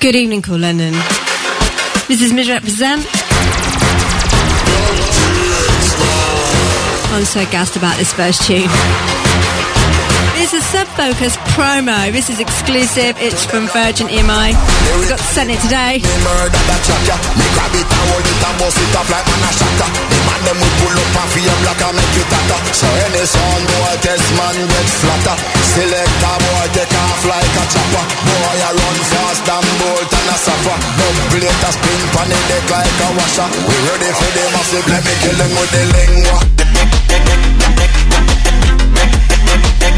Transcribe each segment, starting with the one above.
Good evening, Kool London. This is Missrepresent. I'm so gassed about this first tune. This is Sub Focus promo. This is exclusive. It's from Virgin EMI. We got sent it today. A So any boy test man get flatter Select a boy take off like a chopper Boy a run fast bolt and a suffer a spin pan deck like a washer We ready for the massive let me kill with the lingua Let me kill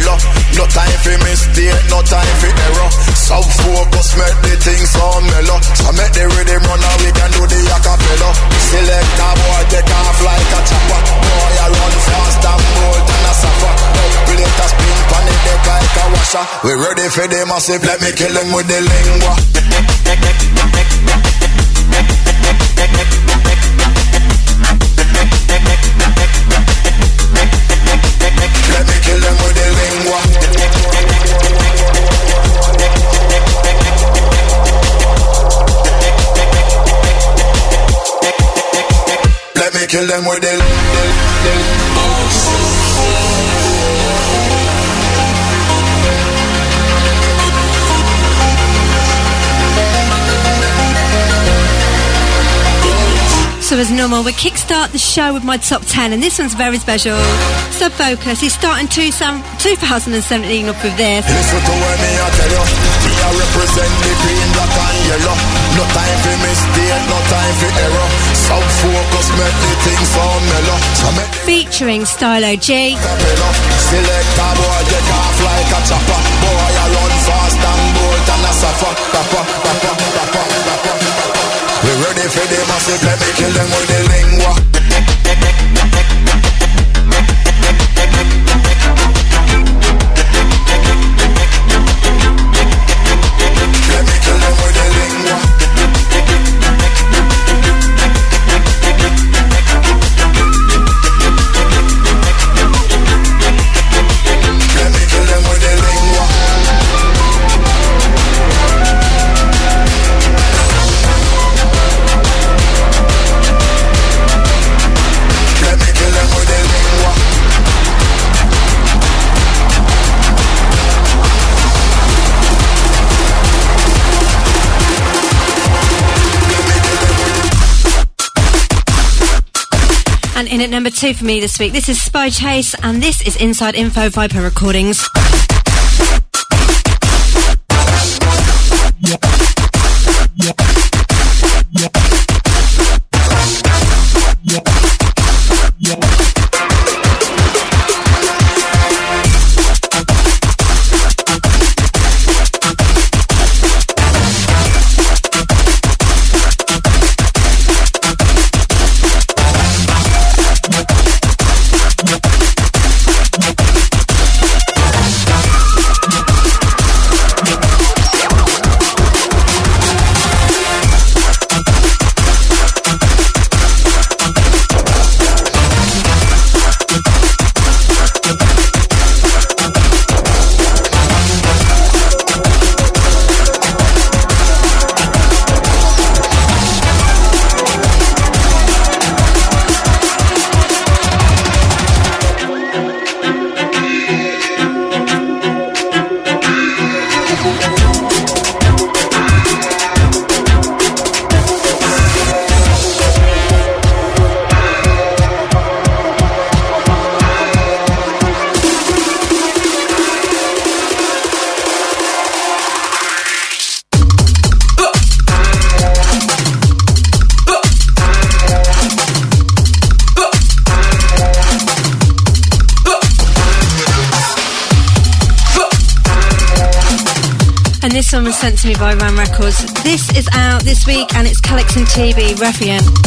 No time for mistake, no time for error. Sub focus make the thing sound mellow. So make the rhythm run and we can do the acapella. Select a boy take off like a chopper. Boy I run fast and bolt and I suffer. Double it a spin pan the deck like a washer. We ready for the massive, let me kill them with the lingua. Let me kill them with the lingua. Let me kill them with the, the, the So as normal, we kickstart the show with my top 10, and this one's very special. Sub Focus, he's starting two, some, 2017 off with this. Listen to what me I tell you. Me I represent the green, black and yellow. No time for mistake, no time for error. Sub Focus make the thing sound mellow. So make Featuring Stylo G. Select a boy, take off like a chopper. Boy, I run fast and bolt and a suffer. Papa, papa, papa, papa, papa. We ready for the let me kill them with the lingua. In at number two for me this week, this is Spy Chase, and this is Inside Info Viper Recordings. By Ram Records. This is out this week and it's Collection TV, Ruffian. for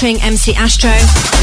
featuring MC Astro.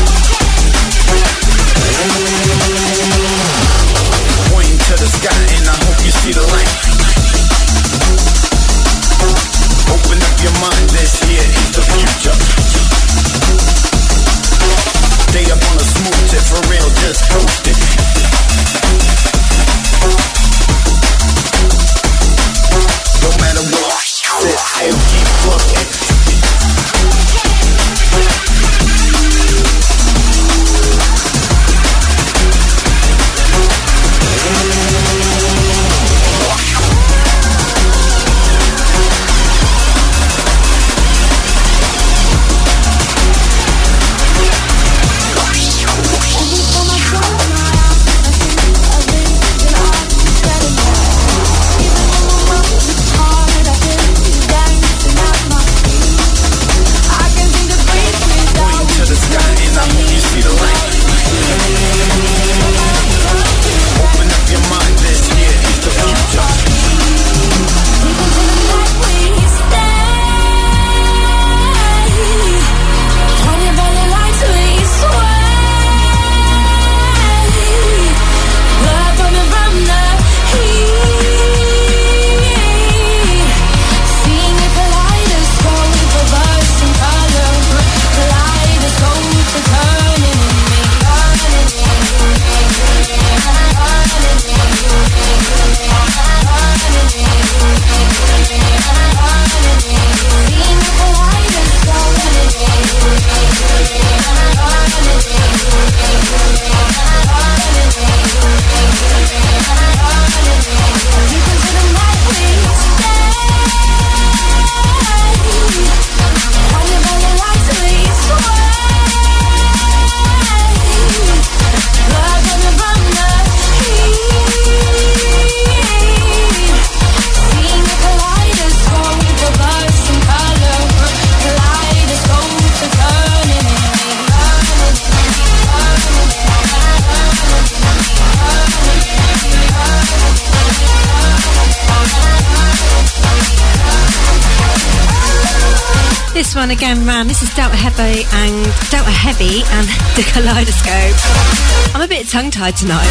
Heavy and Delta Heavy and the Kaleidoscope. I'm a bit tongue tied tonight.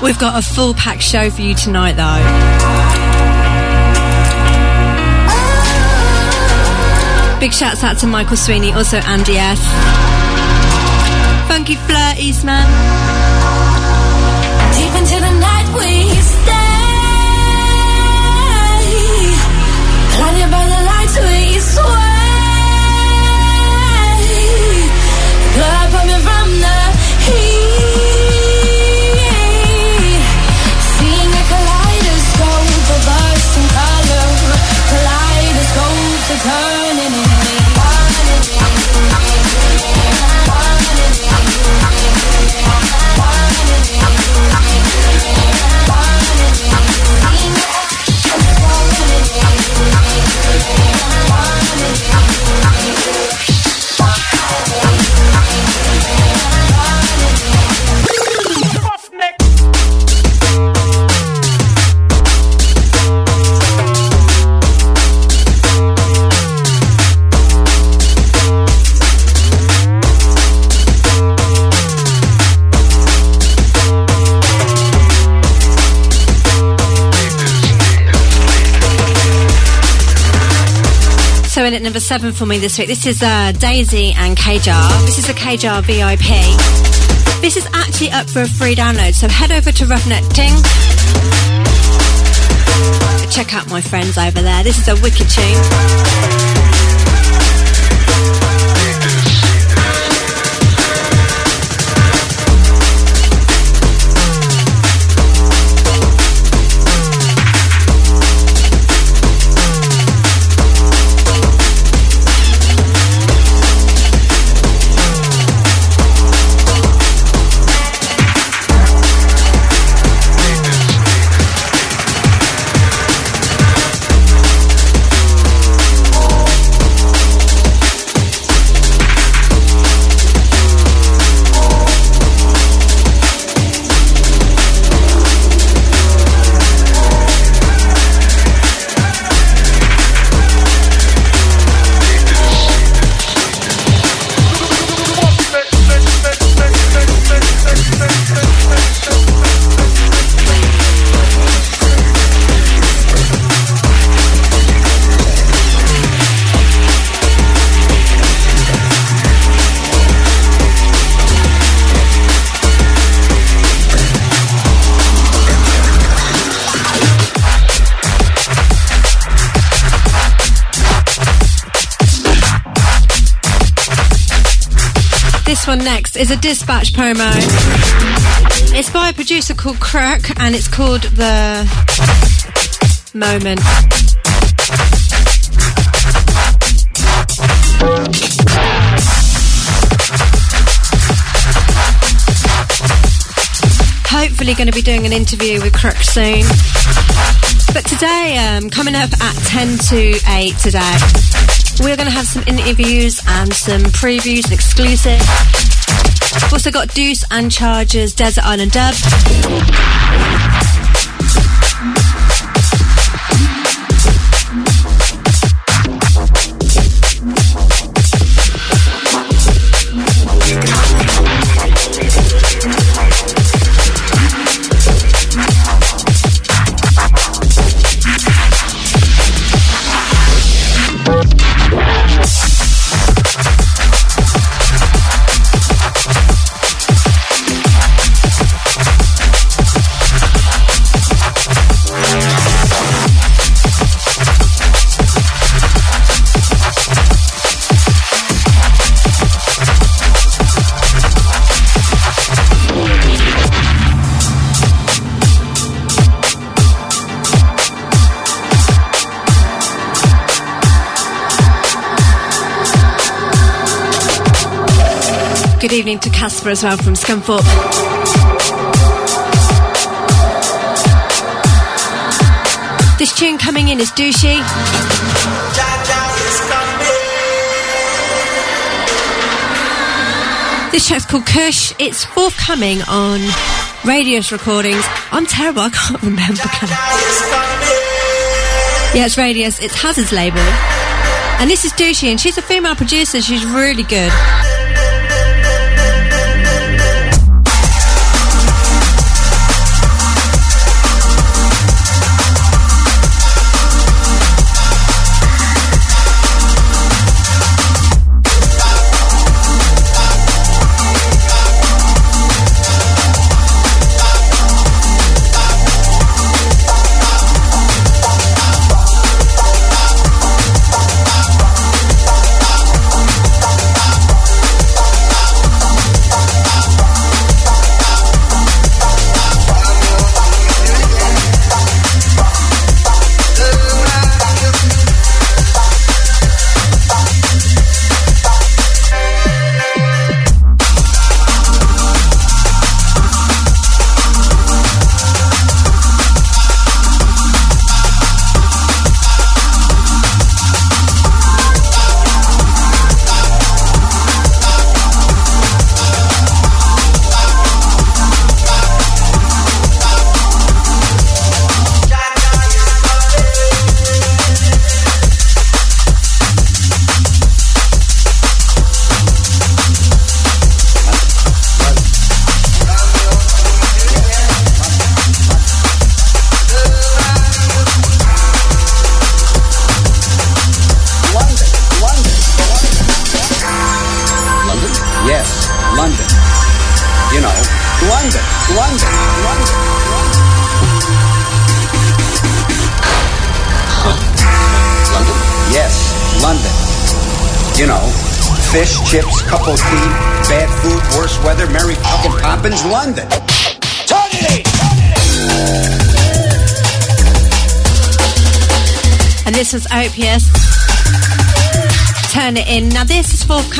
We've got a full pack show for you tonight, though. Big shouts out to Michael Sweeney, also Andy S. Funky Flirt, Eastman. In at number seven for me this week, this is uh, Daisy and Kjar. This is a Kjar VIP. This is actually up for a free download, so head over to Roughneck Ting. Check out my friends over there. This is a wicked tune. Next is a dispatch promo. It's by a producer called Crook and it's called The Moment. Hopefully, going to be doing an interview with Crook soon. But today, um, coming up at 10 to 8 today, we're going to have some interviews and some previews and exclusive. We've also got Deuce and Chargers Desert Island Dub. Casper as well from Scunthorpe. This tune coming in is Douchey. This track's called Kush. It's forthcoming on Radius Recordings. I'm terrible, I can't remember. Yeah, it's Radius. It's Hazard's label. And this is Douchey, and she's a female producer. She's really good.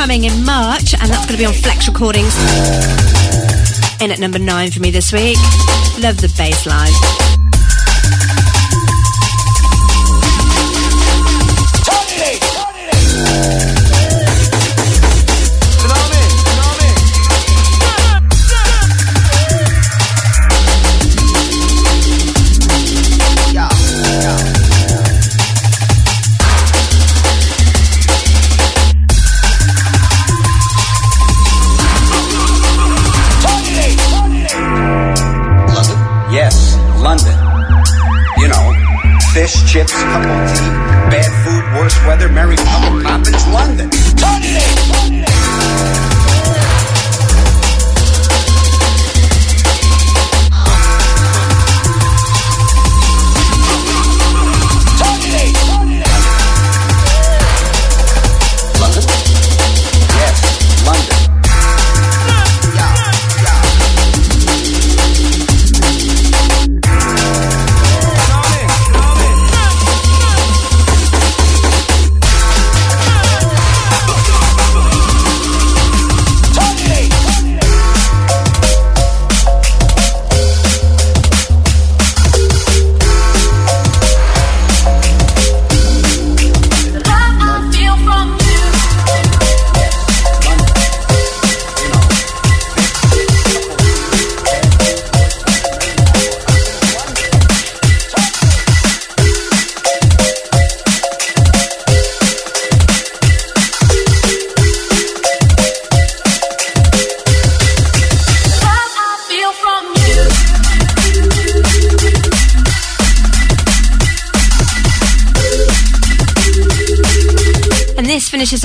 Forthcoming in March, and that's going to be on Flex Recordings. In at number nine for me this week. Love the bass line.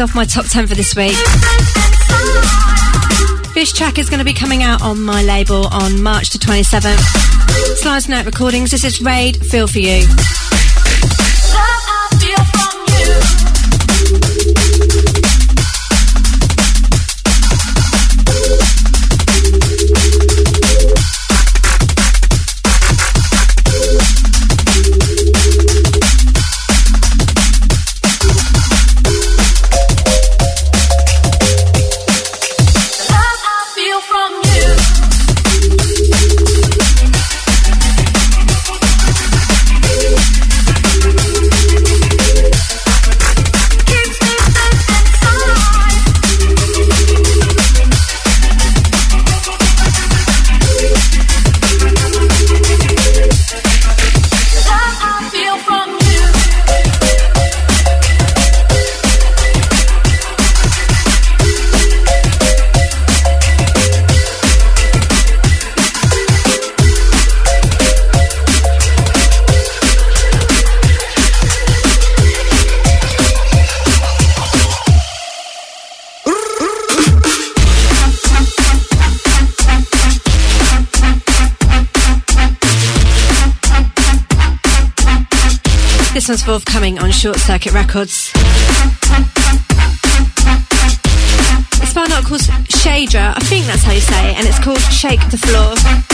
Off my top 10 for this week. This track is going to be coming out on my label on March the 27th. Slides Note Recordings. This is Raid Feel For You. Short Circuit Records. It's by an artist called Shadra, I think that's how you say it, and it's called Shake the Floor.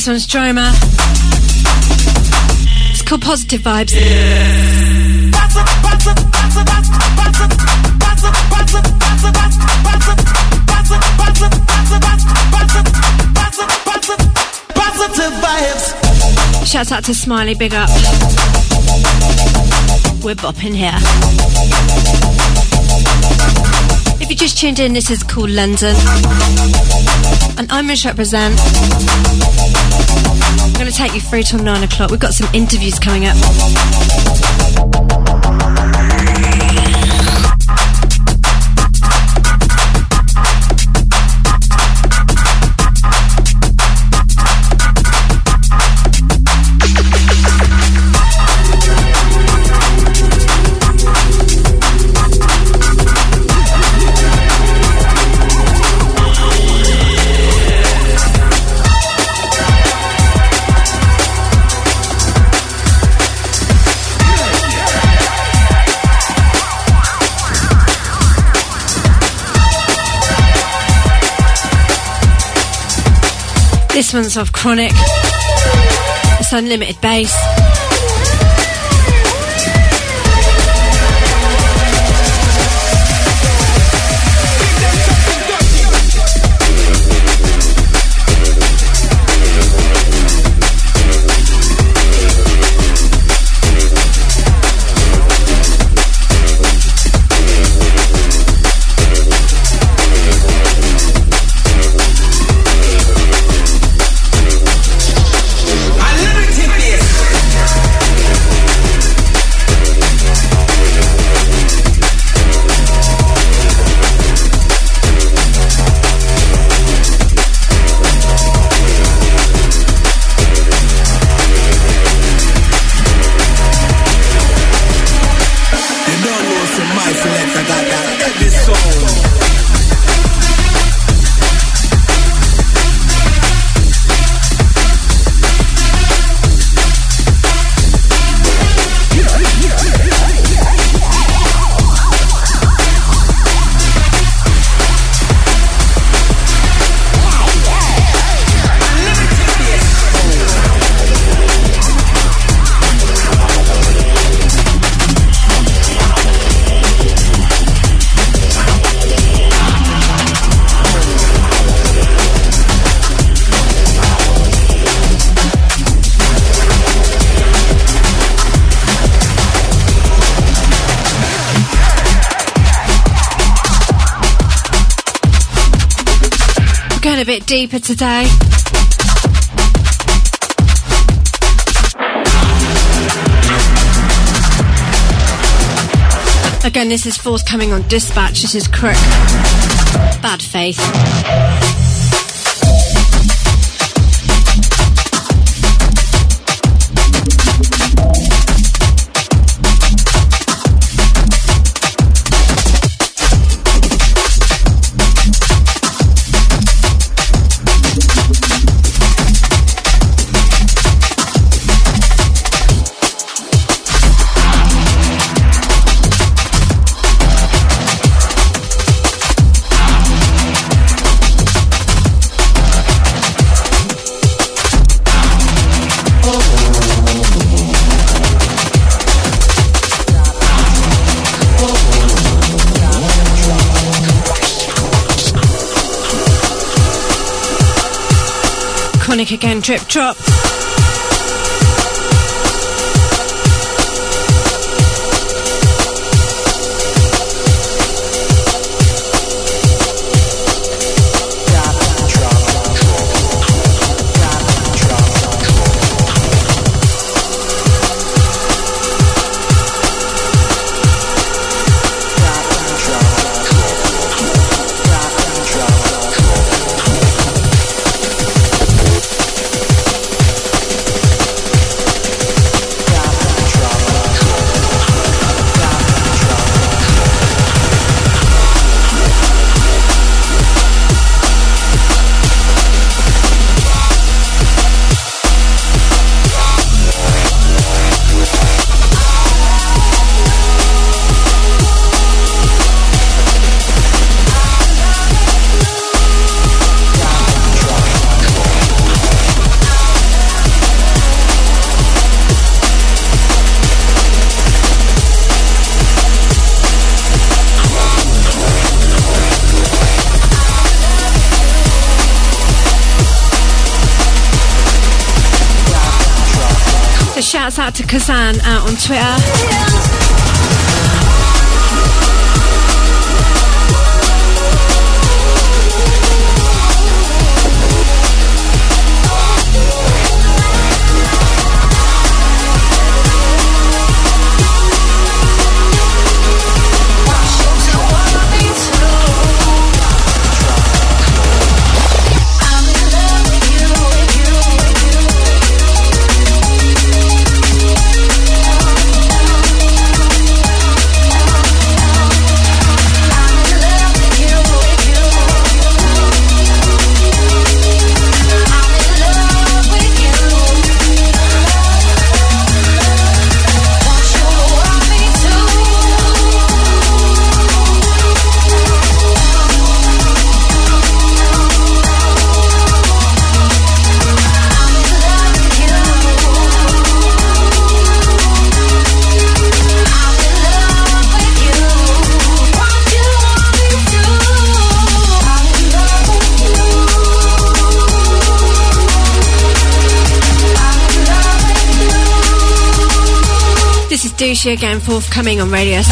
This one's Droma. It's called Positive Vibes. Shouts out to Smiley, big up. We're bopping here. If you just tuned in, this is Kool London. And I'm Missrepresent. Going to take you through till nine o'clock. We've got some interviews coming up. This one's off Chronic. It's unlimited bass. Deeper today. Again, this is forthcoming on Dispatch. This is Crook. Bad faith. Again, drip drop. Kazan, A äh, und 2 Douchey again, forthcoming on Radius.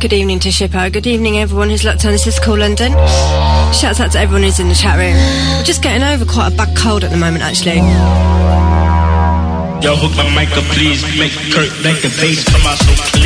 Good evening to Shippo. Good evening, everyone who's locked on. This is Kool London. Shouts out to everyone who's in the chat room. We're just getting over quite a bad cold at the moment, actually. Yo, hook my mic up, please. Make Kurt make come out so.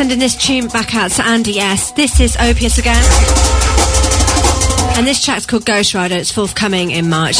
Sending this tune back out to Andy S. This is Opius again. And this track's called Ghost Rider. It's forthcoming in March.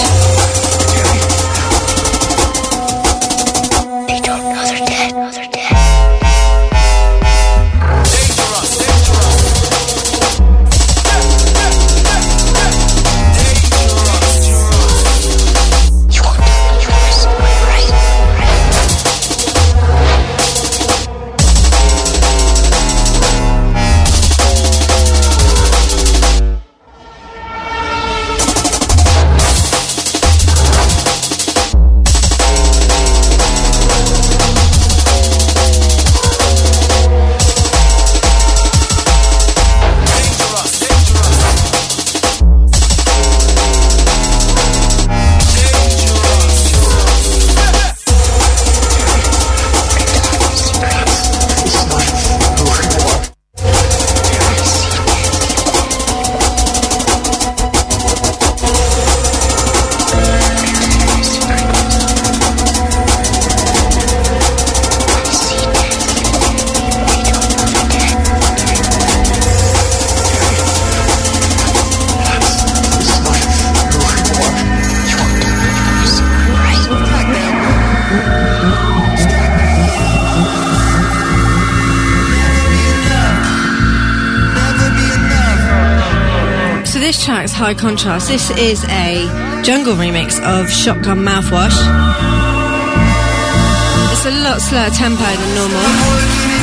High contrast. This is a jungle remix of Shotgun Mouthwash. It's a lot slower tempo than normal.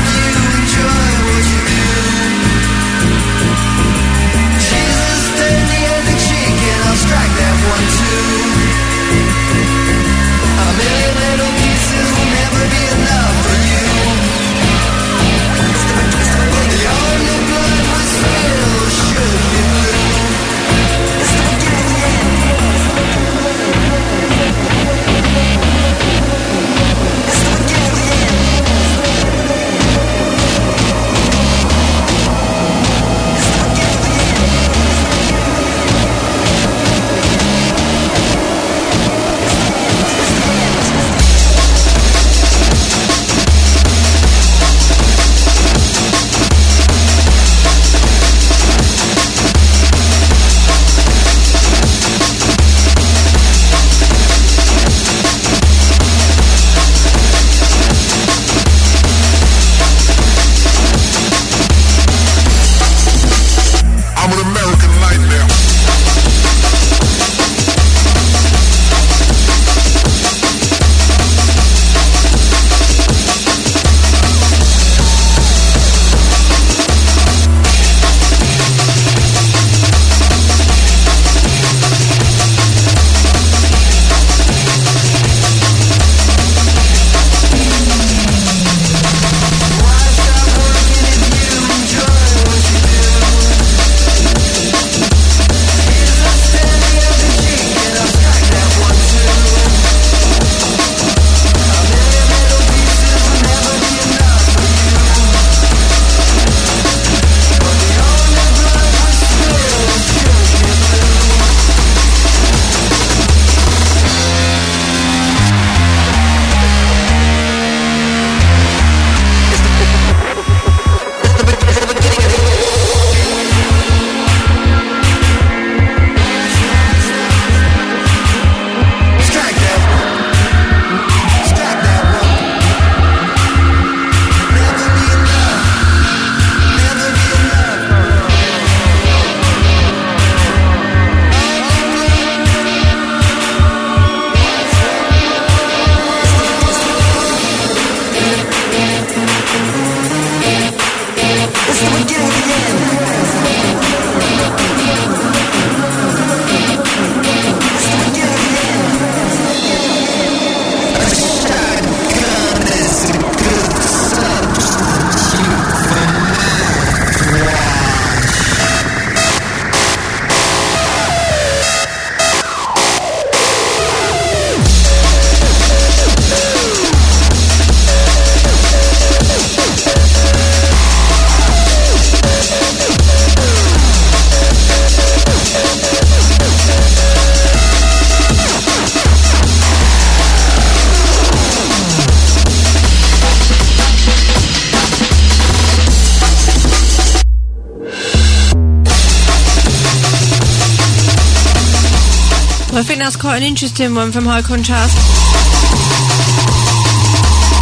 Interesting one from High Contrast.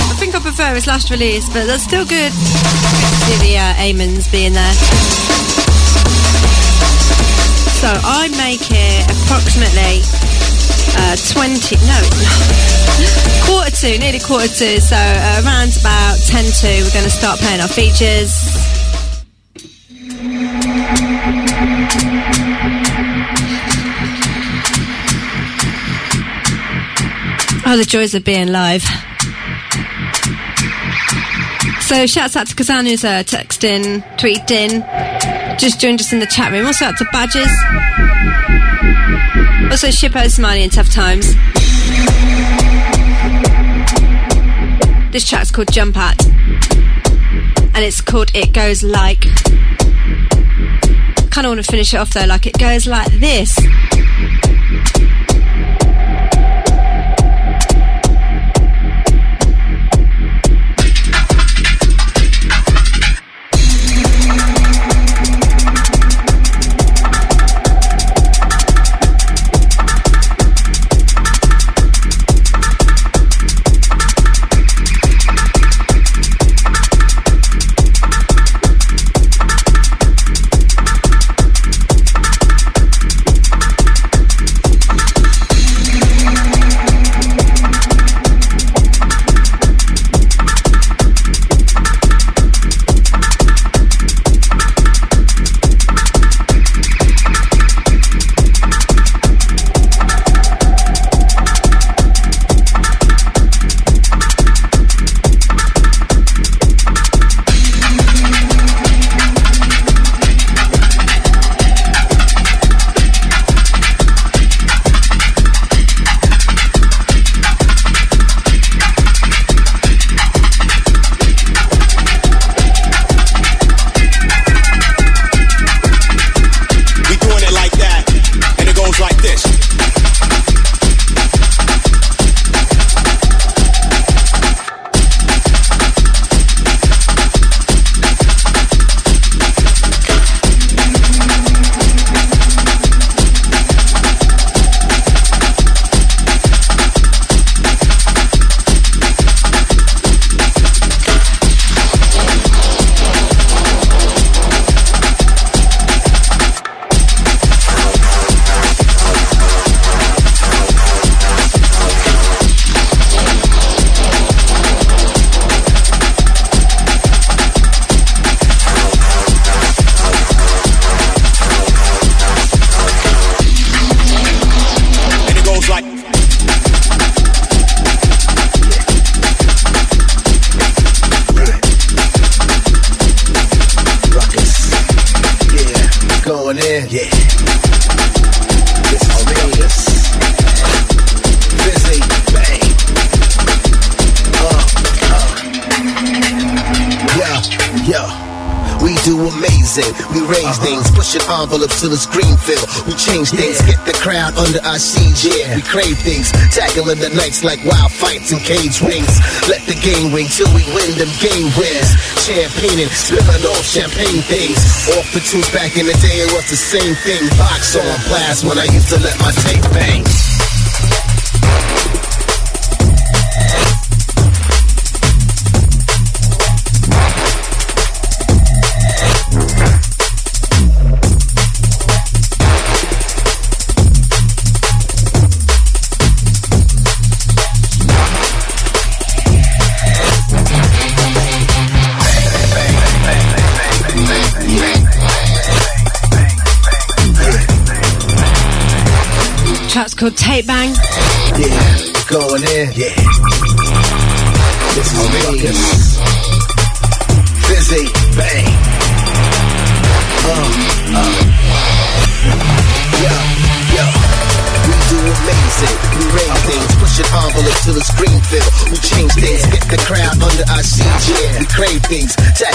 I think I prefer his last release, but that's still good. See the uh, being there. So I make it approximately uh, 20, no, quarter to, nearly quarter to. So uh, around about 10 to, we're going to start playing our features. Oh, the joys of being live. So shouts out to Kazan who's uh, texting, tweeting, just joined us in the chat room. Also out to Badges. Also Shippo Smiley in Tough Times. This track's called Jump At. And it's called It Goes Like. Kinda wanna finish it off though, like it goes like this. We crave things, tackling the nights like wild fights and cage rings. Let the game ring till we win them game wins. Champagne and spilling off champagne things. Off the tooth back in the day, it was the same thing. Box on blast when I used to let my tape bang.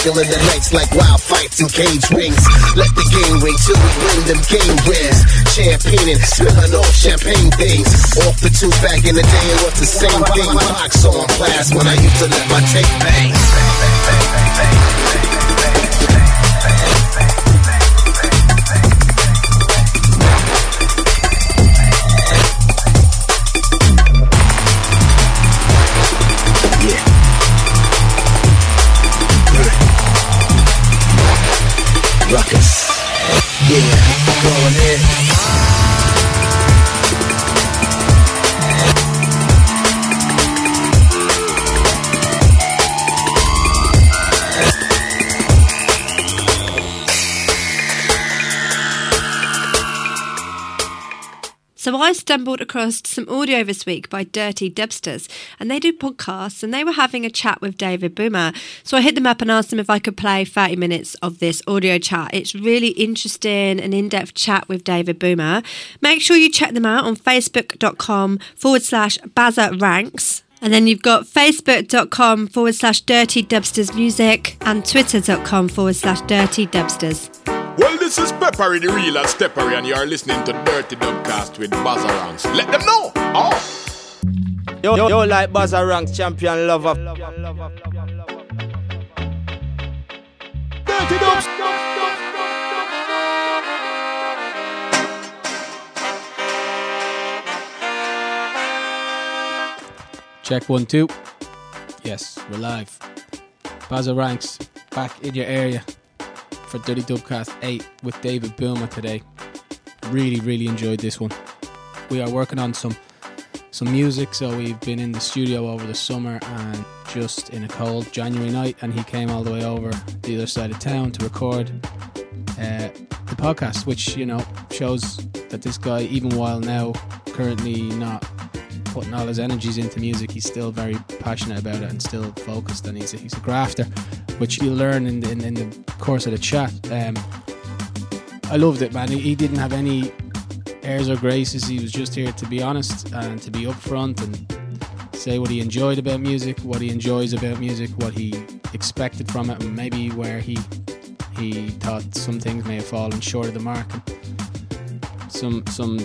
Tackling the nights like wild fights and cage rings. Let the game ring till we win them game wins. Champagne and spilling off champagne things. Off the tooth back in the day, it was the same thing. Box on blast when I used to let my tape bang. So I stumbled across some audio this week by Dirty Dubsters, and they do podcasts, and they were having a chat with David Boomah. So I hit them up and asked them if I could play 30 minutes of this audio chat. It's really interesting, an in-depth chat with David Boomah. Make sure you check them out on facebook.com forward slash Bazza Ranks. And then you've got facebook.com forward slash dirty dubsters music and twitter.com forward slash dirty dubsters. Well, this is Peppery the Real and Steppery, and you're listening to Dirty Dubcast with Bazza Ranks. Let them know. Oh. Yo, yo, yo like Bazza Ranks, champion lover. Dirty Dubs. Check one, two. Yes, we're live. Bazza Ranks back in your area for Dirty Dubcast 8 with David Boomah today. Really, really enjoyed this one. We are working on some some music, so we've been in the studio over the summer and just in a cold January night, and he came all the way over the other side of town to record uh, the podcast, which you know shows that this guy, even while now currently not putting all his energies into music, he's still very passionate about it and still focused, and he's a, he's a grafter, which you'll learn in the, in, in the course of the chat. Um, I loved it, man. He, he didn't have any airs or graces. He was just here to be honest and to be upfront and say what he enjoyed about music, what he enjoys about music, what he expected from it, and maybe where he he thought some things may have fallen short of the mark. Some some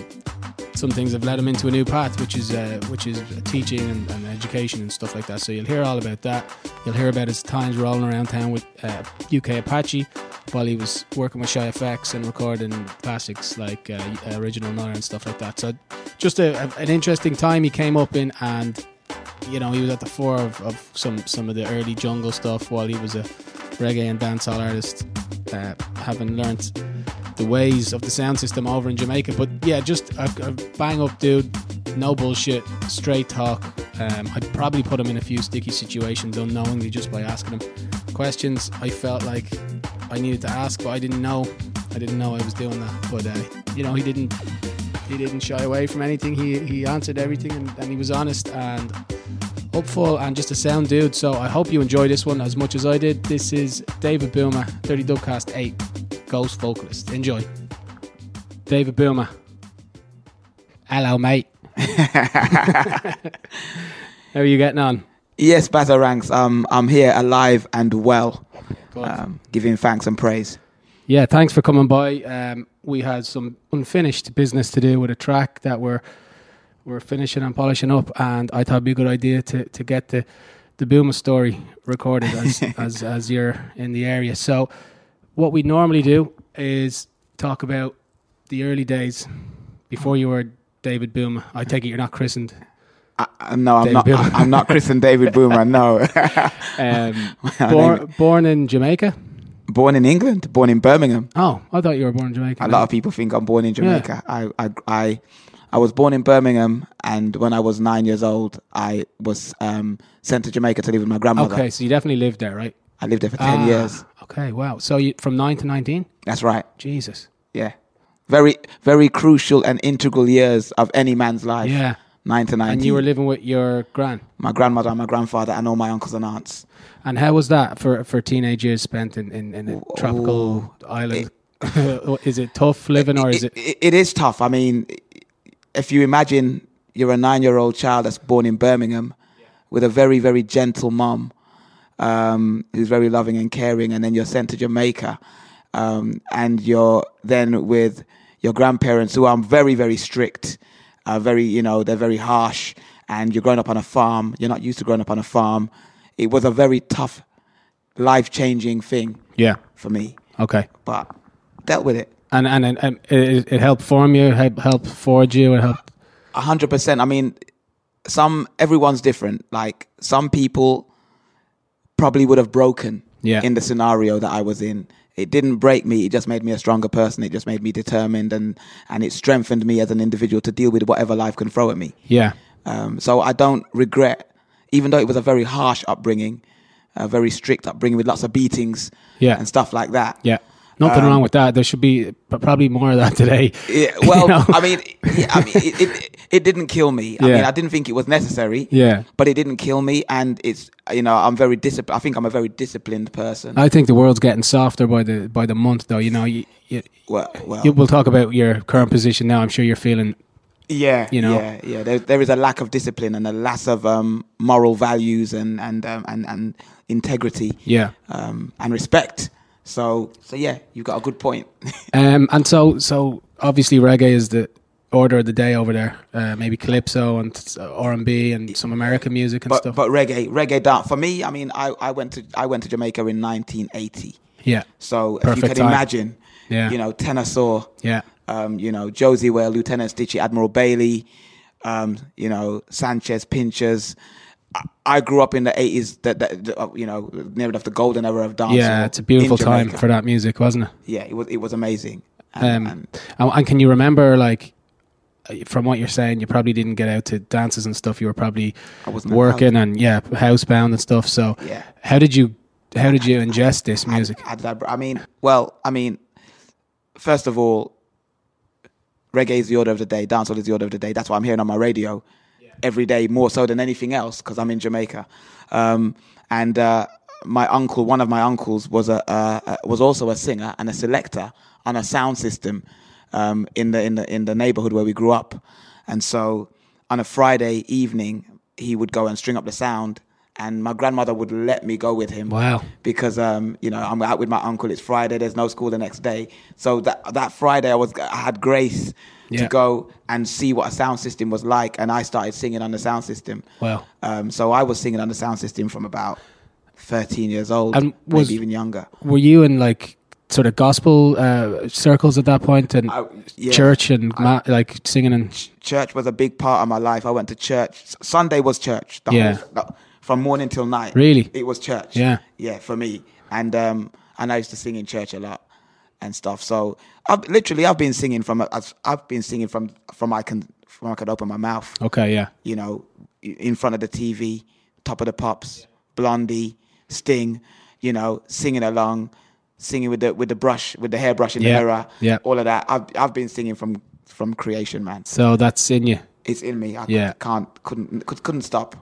some things have led him into a new path, which is uh, which is teaching and, and education and stuff like that. So you'll hear all about that. You'll hear about his times rolling around town with uh, UK Apache while he was working with Shy FX and recording classics like uh, original Nuttah and stuff like that. So just a, a- an interesting time he came up in, and you know he was at the fore of, of some some of the early jungle stuff while he was a reggae and dancehall artist, uh, having learnt the ways of the sound system over in Jamaica. But yeah, just a, a bang up dude, no bullshit, straight talk. Um, I'd probably put him in a few sticky situations unknowingly just by asking him questions. I felt like I needed to ask, but I didn't know. I didn't know I was doing that. But uh, you know, he didn't. He didn't shy away from anything. He he answered everything, and, and he was honest and hopeful and just a sound dude. So I hope you enjoy this one as much as I did. This is David Boomah, Dirty Dubcast 8, Ghost Vocalist. Enjoy. David Boomah. Hello, mate. How are you getting on? Yes, Bazza Ranks. Um, I'm here alive and well, um, giving thanks and praise. Yeah, thanks for coming by. Um, we had some unfinished business to do with a track that we're we're finishing and polishing up, and I thought it'd be a good idea to, to get the the Boomah story recorded as, as as you're in the area. So, what we normally do is talk about the early days before you were David Boomah. I take it you're not christened. Uh, no, I'm not. Boomah. I'm not Chris and David Boomah. No, Um, born, born in Jamaica. born in England, born in Birmingham. Oh, I thought you were born in Jamaica. A lot of people think I'm born in Jamaica. I, I, I, I was born in Birmingham, and when I was nine years old, I was um, sent to Jamaica to live with my grandmother. Okay, so you definitely lived there, right? I lived there for ten Ah, years. Okay, wow. So you from nine to nineteen? That's right. Jesus. Yeah, very, very crucial and integral years of any man's life. Yeah. nine to nineteen. And you were living with your gran. my grandmother and my grandfather and all my uncles and aunts. And how was that for, for teenage years spent in, in, in a tropical island? is it tough living or is it? it, it is tough. I mean, if you imagine you're a nine year old child that's born in Birmingham with a very, very gentle mom um, who's very loving and caring, and then you're sent to Jamaica, um, and you're then with your grandparents who are very, very strict, uh, very, you know, they're very harsh, and you're growing up on a farm. You're not used to growing up on a farm. It was a very tough, life changing thing Yeah. for me, Okay. but dealt with it. And and, and, and it, it helped form you, help help forge you, it helped. A hundred percent. I mean, some everyone's different. Like some people probably would have broken Yeah. in the scenario that I was in. It didn't break me. It just made me a stronger person. It just made me determined, and and it strengthened me as an individual to deal with whatever life can throw at me. Yeah. Um, so I don't regret, even though it was a very harsh upbringing, a very strict upbringing with lots of beatings Yeah. and stuff like that. Yeah. Nothing Um, wrong with that. There should be probably more of that today. Yeah, well, You know? I mean, yeah, I mean, it, it, it didn't kill me. I Yeah. mean, I didn't think it was necessary. Yeah. but it didn't kill me, and it's you know, I'm very disciplined. I think I'm a very disciplined person. I think the world's getting softer by the by the month, though. You know, you, you, well, well, you we'll talk about your current position now. I'm sure you're feeling. yeah, you know. yeah, yeah. There, there is a lack of discipline and a lack of um, moral values and and um, and and integrity. Yeah. um, and respect. So, so yeah, you've got a good point. Um, and so so obviously reggae is the order of the day over there. Uh, maybe calypso and R and B and some American music and but stuff. but reggae, reggae dance for me. I mean, I, I went to I went to Jamaica in 1980. yeah, So if you can time. imagine, Yeah. you know, Tenor Saw, yeah, um, you know, Josey Wales, Lieutenant Stitchie, Admiral Bailey, um, you know, Sanchez, Pinchers. I, I grew up in the 80s, that, that, uh, you know, near enough the golden era of dance. yeah. It's a beautiful time for that music, wasn't it? Yeah, it was it was amazing. And, Um, and and, can you remember like? uh, From what you're saying, you probably didn't get out to dances and stuff. You were probably I working and yeah, housebound and stuff. So, Yeah. how did you how did you ingest this music? Did I, I mean, well, I mean, first of all, reggae is the order of the day, dancehall is the order of the day. That's what I'm hearing on my radio every day, more so than anything else, because I'm in Jamaica. Um, and uh, my uncle, one of my uncles, was a uh, was also a singer and a selector on a sound system um, in the in the in the neighborhood where we grew up. And so, on a Friday evening, he would go and string up the sound. And my grandmother would let me go with him Wow. because um, you know I'm out with my uncle. It's Friday. There's no school the next day, so that that Friday I was I had grace Yeah. to go and see what a sound system was like, and I started singing on the sound system. Wow. Um, so I was singing on the sound system from about 13 years old, And was- maybe even younger. Were you in like sort of gospel uh, circles at that point and I- yeah. church and ma- like singing and Church was a big part of my life. I went to church. Sunday was church. The Yeah. whole, the- from morning till night. Really? it was church. Yeah. yeah, for me. And um, and I used to sing in church a lot and stuff. So I've literally I've been singing from I've, I've been singing from from I can from I could open my mouth. okay, yeah, You know, in front of the TV, top of the pops, Blondie, Sting. You know, singing along, singing with the with the brush with the hairbrush in Yeah. the mirror. Yeah. all of that. I've I've been singing from from creation, man. so that's in you. It's in me. I Yeah. can't couldn't could, couldn't stop.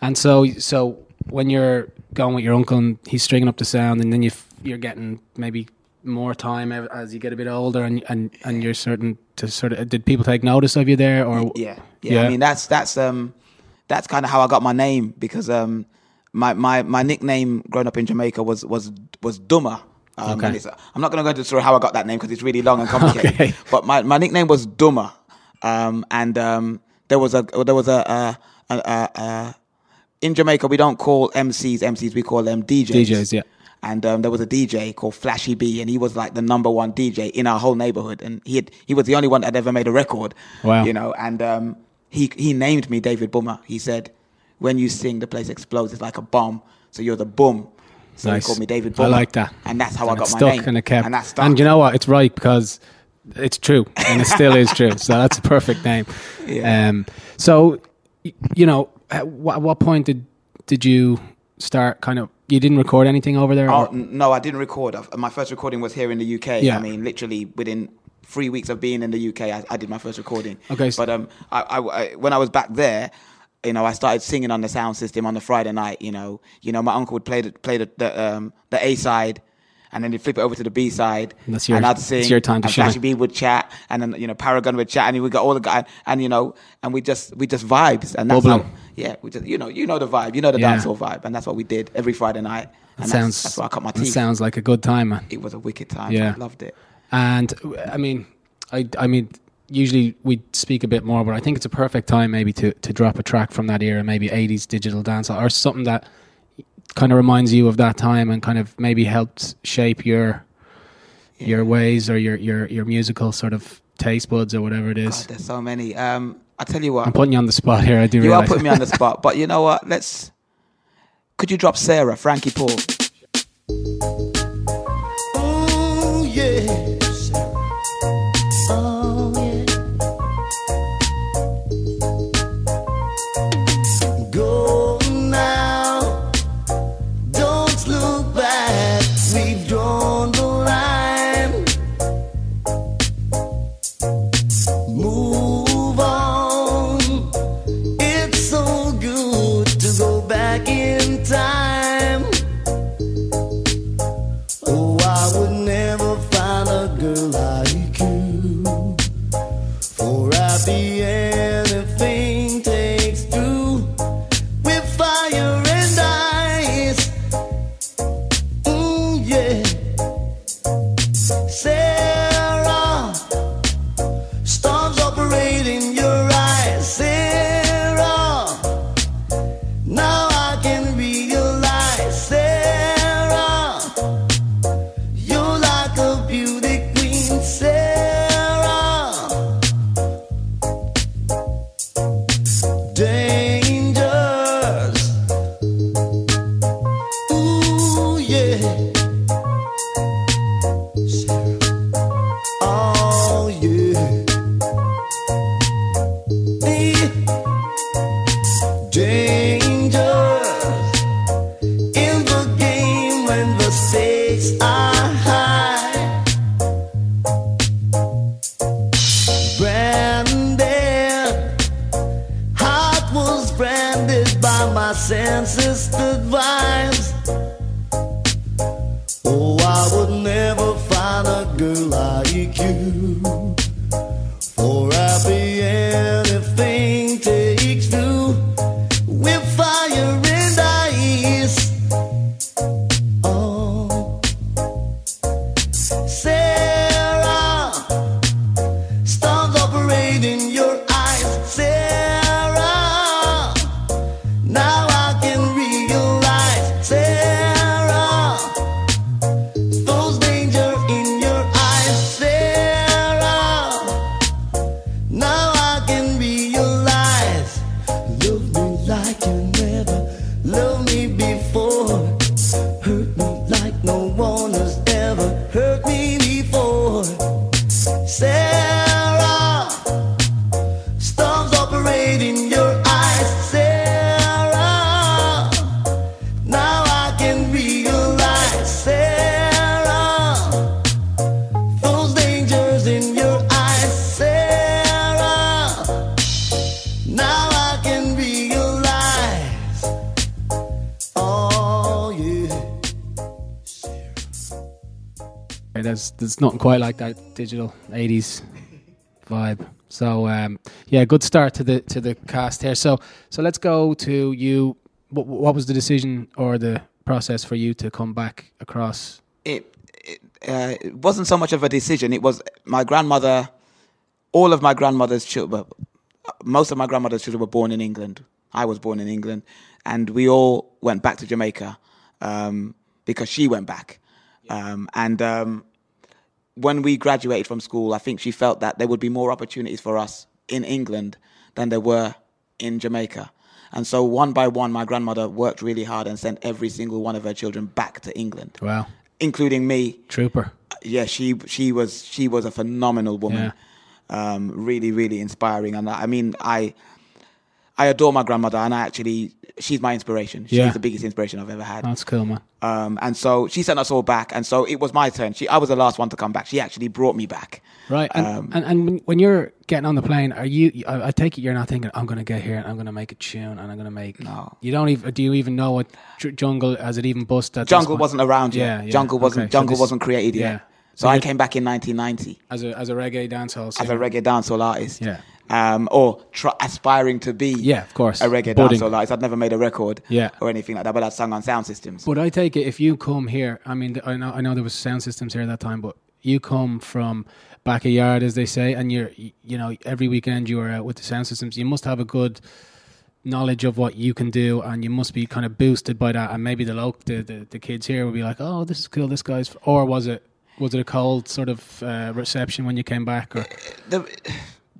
And so, so when you're going with your uncle and he's stringing up the sound, and then you f- you're getting maybe more time as you get a bit older, and and and you're certain to sort of did people take notice of you there, or Yeah, yeah. I mean, that's that's um that's kind of how I got my name because um my my my nickname growing up in Jamaica was was was Duma. Um, Okay. I'm not going to go into the story how I got that name because it's really long and complicated. Okay. But my, my nickname was Duma, um, and um, there was a there was a, a, a, a, a in Jamaica we don't call MCs MCs we call them DJs. DJs, yeah. And um, there was a DJ called Flashy B, and he was like the number one DJ in our whole neighborhood, and he had, he was the only one that had ever made a record. Wow. You know, and um, he he named me David Boomah. He said, "When you sing, the place explodes. It's like a bomb. So you're the boom." So Nice. he called me David I like that. and that's how And I got my stuck name. and it kept. and that stuck. And you know what? It's right because it's true, and it still is true. So that's a perfect name. Yeah. Um. So, you know, at what, what point did did you start? Kind of, you didn't record anything over there. Oh no, I didn't record. My first recording was here in the UK. Yeah. I mean, literally within three weeks of being in the UK, I, I did my first recording. Okay, so- but um, I, I, I- when I was back there, you know, I started singing on the sound system on the Friday night. You know, you know, my uncle would play the play the the, um, the A side. And then he'd flip it over to the B side, And that's your- and I'd sing. it's your time to and shine. Flashy B would chat, and then you know Paragon would chat, and we got all the guys, and you know, and we just we just vibes, and that's Bubbling. how, yeah, we just you know you know the vibe, you know the Yeah. dancehall vibe, and that's what we did every Friday night. that sounds. that's, that's I cut my teeth sounds like a good time, man. it was a wicked time. Yeah. I loved it. And I mean, I I mean, usually we speak a bit more, but I think it's a perfect time maybe to to drop a track from that era, maybe '80s digital dance or something that kind of reminds you of that time and kind of maybe helped shape your your ways or your your your musical sort of taste buds or whatever it is. God, there's so many. Um, I tell you what, I'm putting you on the spot here. I do you realize. are putting me on the spot, but you know what? Let's. Could you drop Sarah, Frankie Paul? Okay, there's there's quite like that digital '80s vibe. So um, yeah, good start to the to the cast here. So so let's go to you. What, what was the decision or the process for you to come back across? it, it, uh, it wasn't so much of a decision. It was my grandmother. All of my grandmother's children, most of my grandmother's children were born in England. I was born in England, and we all went back to Jamaica um, because she went back. Um, and um, when we graduated from school, I think she felt that there would be more opportunities for us in England than there were in Jamaica. And so, one by one, my grandmother worked really hard and sent every single one of her children back to England Wow, including me. trooper. Yeah, she she was she was a phenomenal woman. Um, really, really inspiring. And I mean, I I adore my grandmother, and I actually she's my inspiration. She's Yeah. the biggest inspiration I've ever had. That's cool, man. Um, and so she sent us all back, and so it was my turn. She I was the last one to come back. She actually brought me back. Right, and, Um, and and when- when you're getting on the plane, are you? I, I take it you're not thinking, "I'm going to get here and I'm going to make a tune and I'm going to make." No. you don't even. Do you even know what jungle has it even busted? Jungle wasn't around yet. Yeah, yeah, Jungle wasn't okay, so Jungle this- wasn't created yet. yeah. So, So I came back in 1990 as a as a reggae dancehall. as a reggae dancehall artist. Yeah. Um, or try, aspiring to be Yeah, of course. a reggae Budding. dancehall artist. I'd never made a record Yeah. or anything like that, but I'd sung on sound systems. But I take it if you come here, I mean, I know I know there was sound systems here at that time, but you come from back a yard, as they say, and you're you know every weekend you are out with the sound systems. You must have a good knowledge of what you can do, and you must be kind of boosted by that. And maybe the local the, the, the kids here will be like, "Oh, this is cool. This guy's." f-" Or was it was it a cold sort of uh, reception when you came back? Or the,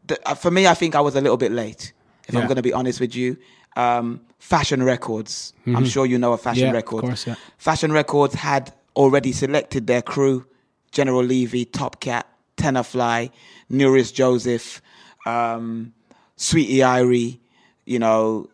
the, uh, for me, I think I was a little bit late. If I'm going to be honest with you, um, Fashion Records. I'm sure you know a Fashion Mm-hmm. Yeah, of Records. course, yeah. Fashion Records had already selected their crew: General Levy, Top Cat, Tenorfly, Nerious Joseph, um, Sweetie Irie. You know,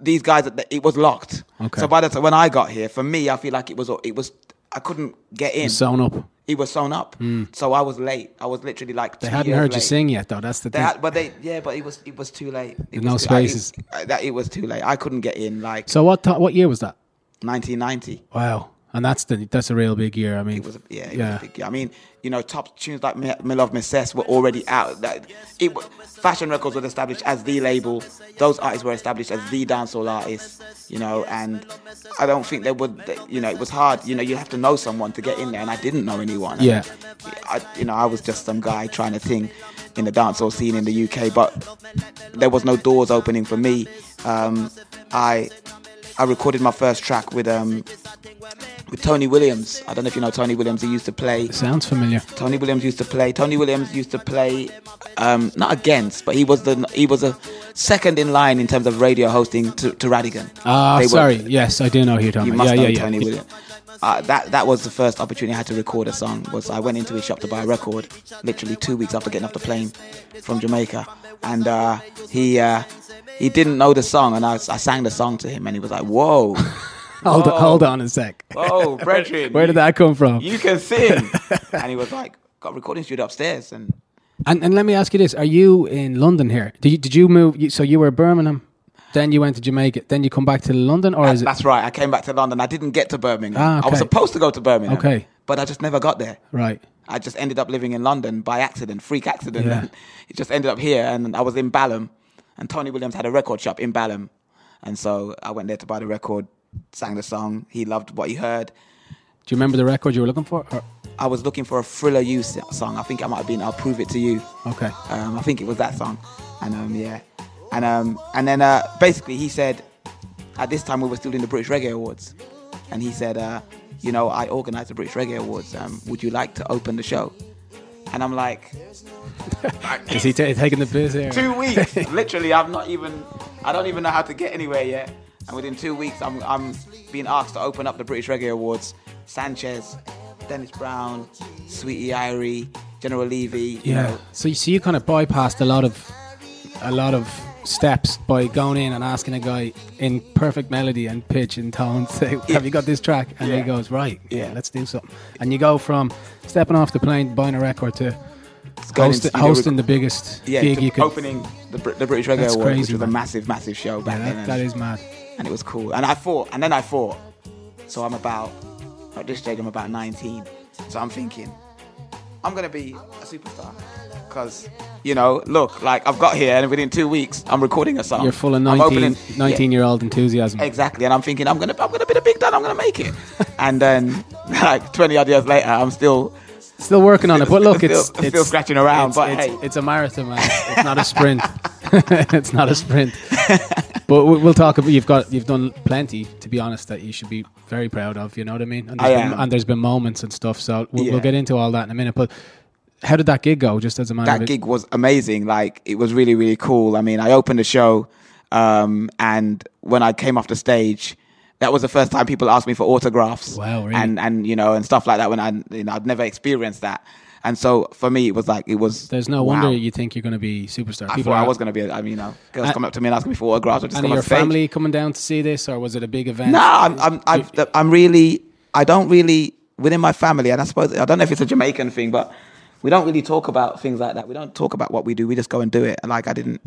these guys. It was locked. Okay. So by the time when I got here, for me, I feel like it was. It was. I couldn't get in. sewn up. It was sewn up. Hmm. So I was late. I was literally like. They two hadn't heard you sing yet, though. That's the They thing. had, but they, yeah, but it was it was too late. It No too, I- spaces. it, that it was too late. I couldn't get in. Like so what? Th- what year was that? 1990. Wow, and that's the that's a real big year. I mean, It was a, yeah, it yeah. was big. I mean, you know, top tunes like Me, Me Love Me Cess were already out. That it Fashion Records was established as the label. Those artists were established as the dancehall artists. You know, and I don't think they would. they- You know, it was hard. You know, you have to know someone to get in there, and I didn't know anyone. And Yeah. I, you know, I was just some guy trying to sing in the dancehall scene in the UK, but there was no doors opening for me. Um, I I recorded my first track with um with Tony Williams. I don't know if you know Tony Williams. He used to play. Sounds familiar. Tony Williams used to play. Tony Williams used to play, um, not against, but he was the he was a second in line in terms of radio hosting to, to Rodigan. Ah, were- sorry. Yes, I do know who you're talking you about. must Yeah, know yeah, yeah. Tony Williams. Uh, that that was the first opportunity I had to record a song. Was I went into his shop to buy a record, literally two weeks after getting off the plane from Jamaica, and uh, he uh, he didn't know the song, and I, I sang the song to him, and he was like, "Whoa, Hold, whoa, hold on a sec. Oh, brethren, Where did that come from? You can sing." and he was like, "Got a recording studio upstairs," and And, and let me ask you this: Are you in London here? Did you, did you move? You, so you were Birmingham, then you went to Jamaica, then you come back to London, or is it? that's right. I came back to London. I didn't get to Birmingham. Ah, I was supposed to go to Birmingham. Okay. but I just never got there. Right. I just ended up living in London by accident, freak accident. Yeah. And it just ended up here, and I was in Balham, and Tony Williams had a record shop in Balham, and so I went there to buy the record, sang the song. He loved what he heard. Do you remember the record you were looking for? Or? I was looking for a Thriller U song. I think it might have been "I'll Prove It to You." Okay. Um, I think it was that song, and um, yeah, and um, and then uh, basically he said, at this time we were still in the British Reggae Awards, and he said, uh, you know, I organised the British Reggae Awards. Um, would you like to open the show? And I'm like, Is he ta taking the piss here? two weeks. Literally, I'm not even. I don't even know how to get anywhere yet. And within two weeks, I'm I'm being asked to open up the British Reggae Awards. Sanchez, Dennis Brown, Sweetie Irie, General Levy. You Yeah. know, So you see, you kind of bypassed a lot of a lot of steps by going in and asking a guy in perfect melody and pitch and tone, say, "Have you got this track?" And he goes, "Right, yeah, Yeah. let's do something." And you go from stepping off the plane, buying a record, to host, hosting the biggest yeah, gig you could. opening the, the British Reggae Awards, which was a massive, massive show back Yeah, that, and- that is mad. and it was cool. And I thought, and then I thought, So I'm about at this stage, I'm about 19. So I'm thinking, I'm gonna be a superstar because you know, look, like I've got here, and within two weeks, I'm recording a song. You're full of 19, opening- 19 year old enthusiasm. Exactly, and I'm thinking, I'm gonna, I'm gonna be the big dad. I'm gonna make it. and then, like 20 odd years later, I'm still. Still working on it, but look, Still- it's, still it's scratching around, It's, but it's, hey. it's a marathon, man. It's not a sprint. it's not a sprint. But we- we'll talk about. You've got, you've done plenty, to be honest, that you should be very proud of. You know what I mean? And I been, am. and there's been moments and stuff. So we'll, we'll get into all that in a minute. But how did that gig go? Just as a matter that gig was amazing. Like it was really, really cool. I mean, I opened the show, um, and when I came off the stage, that was the first time people asked me for autographs. Wow, really? And and you know and stuff like that. When I you know I'd never experienced that, and so for me it was like it was. There's no wow. wonder you think you're going to be superstar. I People thought I was going to be. I mean, you know, girls And- come up to me and ask me for autographs. Just And your family coming down to see this, or was it a big event? No, I'm I'm I'm, I'm really I don't really within my family, and I suppose I don't know if it's a Jamaican thing, but we don't really talk about things like that. We don't talk about what we do. We just go and do it. And like I didn't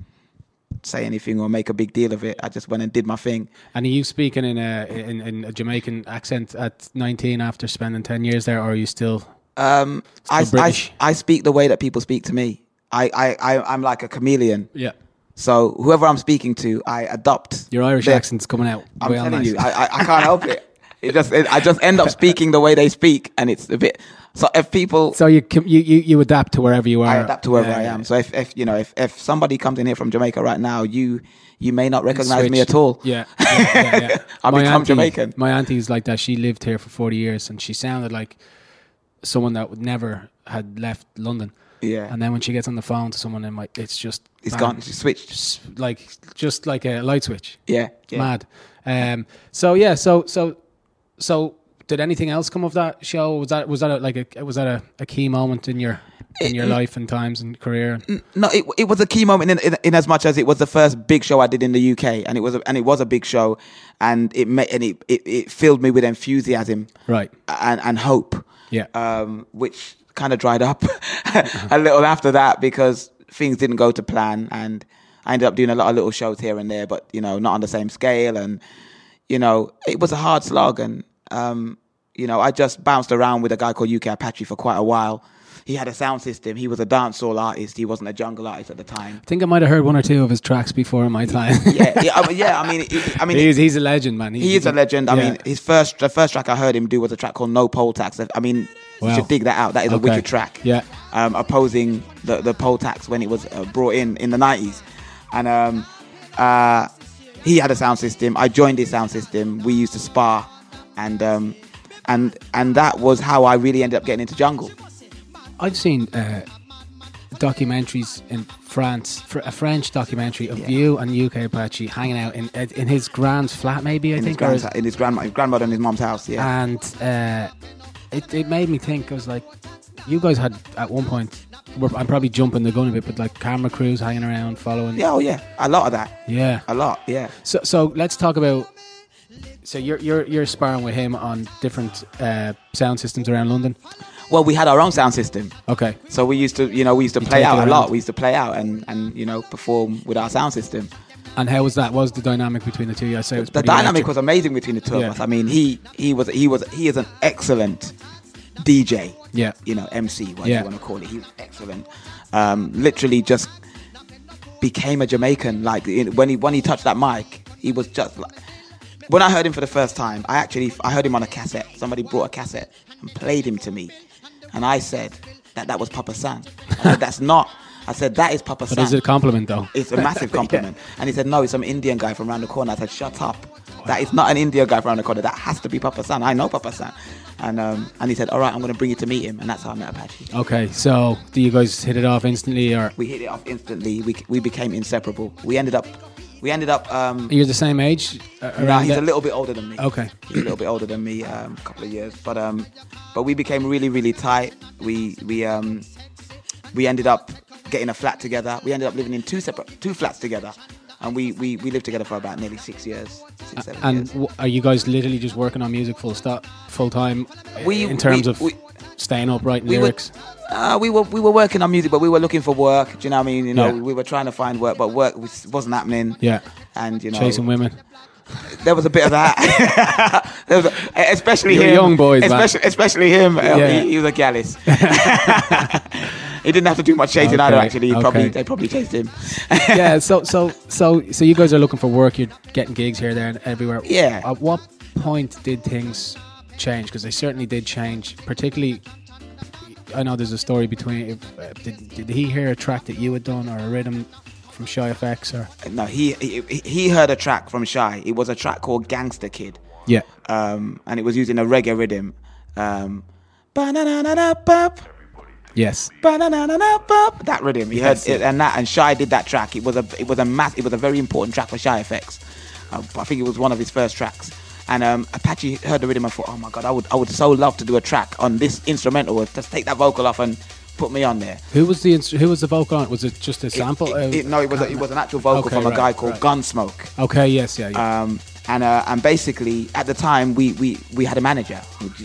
say anything or make a big deal of it. I just went and did my thing. And are you speaking in a in, in a Jamaican accent at 19 after spending 10 years there, or are you still? Um, I, Still I British. I speak the way that people speak to me. I I, I I'm like a chameleon. Yeah. So whoever I'm speaking to, I adopt. Your Irish their- accent's coming out. I'm telling nice. you, I, I, I can't help it. It just, it, I just end up speaking the way they speak, and it's a bit. So if people, So you, you you adapt to wherever you are. I adapt to wherever Yeah, I yeah. am. So if, if you know, if, if somebody comes in here from Jamaica right now, you you may not recognize me at all. Yeah, yeah, yeah, yeah. I My become auntie- Jamaican. My auntie's like that. She lived here for 40 years, and she sounded like someone that would never had left London. Yeah. And then when she gets on the phone to someone, in my, it's just It's bang. gone. She switched. Just like just like a light switch. Yeah, yeah. mad. Um. So yeah. So so so. Did anything else come of that show? Was that was that a, like a was that a, a key moment in your in your life and times and career? No, it it was a key moment in, in in as much as it was the first big show I did in the UK, and it was a, and it was a big show, and it made and it, it, it filled me with enthusiasm, Right. and and hope. Yeah. um, which kind of dried up a little after that because things didn't go to plan, and I ended up doing a lot of little shows here and there, but you know, not on the same scale, and you know, it was a hard slog, and um, you know, I just bounced around with a guy called UK Apache for quite a while. He had a sound system. He was a dancehall artist. He wasn't a jungle artist at the time. I think I might have heard one or two of his tracks before in my time. Yeah, yeah, I mean, yeah. I mean, I mean, he's he's a legend, man. he is a legend. I yeah. mean, his first the first track I heard him do was a track called No Poll Tax. I mean, Wow. you should dig that out. That is a wicked track. Yeah. um, opposing the the poll tax when it was uh, brought in in the nineties, and um, uh, he had a sound system. I joined his sound system. We used to spar, and um, and and that was how I really ended up getting into jungle. I've seen uh, documentaries in France for a French documentary of you and UK Apache hanging out in in his grand's flat, maybe I in his, think, or grand's, in his grandma, his grandmother and his mom's house. Yeah, and uh, it it made me think. I was like, you guys had at one point. I'm probably jumping the gun a bit, but like camera crews hanging around, following. yeah, oh yeah, a lot of that. Yeah. a lot. Yeah. So so let's talk about. So you're you're you're sparring with him on different uh, sound systems around London. Well, we had our own sound system. Okay. So we used to, you know, we used to You play out a lot. We used to play out and, and you know perform with our sound system. And how was that? What was the dynamic between the two? of you? I say it was The dynamic electric. was amazing between the two Yeah. of us. I mean, he he was he was he is an excellent DJ. Yeah. You know, MC, what Yeah. you want to call it. He was excellent. Um, literally just became a Jamaican. Like when he when he touched that mic, he was just like. When I heard him for the first time, I actually I heard him on a cassette. Somebody brought a cassette and played him to me, and I said that that was Papa San. I said that's not. I said that is Papa San. But is it a compliment though? It's a massive compliment. And he said, No, it's some Indian guy from around the corner. I said, Shut up. That is not an Indian guy from around the corner. That has to be Papa San. I know Papa San. And um, and he said, All right, I'm going to bring you to meet him. And that's how I met Apache. Okay, so do you guys hit it off instantly, or We hit it off instantly. We, we became inseparable. We ended up. We ended up. Um, you're the same age? uh, no, he's that- a little bit older than me. Okay. he's a little bit older than me, um, a couple of years. But um, but we became really, really tight. We we um, we ended up getting a flat together. We ended up living in two separate two flats together, and we we, we lived together for about nearly six years, six seven And years. w- are you guys literally just working on music full stop, full time? We- in terms we- of we- staying up, writing we were- lyrics. Uh, we were we were working on music, but we were looking for work. Do you know what I mean? You know, Yeah. we were trying to find work, but work was, wasn't happening. Yeah. And you know, Chasing women. there was a bit of that. was especially him. young boys, especially, especially him. uh, Yeah. he, he was a gallus. he didn't have to do much chasing either. Okay, Actually, okay. probably they probably chased him. yeah. So so so so you guys are looking for work. You're getting gigs here, there, and everywhere. Yeah. At what point did things change? Because they certainly did change. Particularly, I know there's a story between. Uh, did, did he hear a track that you had done or a rhythm from Shy FX or? No, he, he he heard a track from Shy. It was a track called Gangster Kid. Yeah. Um, and it was using a reggae rhythm. Um, Yes. that rhythm. He heard it, and that and Shy did that track. It was a it was a mass. It was a very important track for Shy FX. Uh, I think it was one of his first tracks. And um, Apache heard the rhythm and thought, "Oh my god, I would I would so love to do a track on this instrumental. Just take that vocal off and put me on there." Who was the instru- who was the vocal on? it? Was it just a sample? It- it- no, it was a, it was an actual vocal Okay, from a right, guy called right. Gunsmoke. Okay. Yes. Yeah. yeah. Um, and uh, and basically at the time we, we, we had a manager.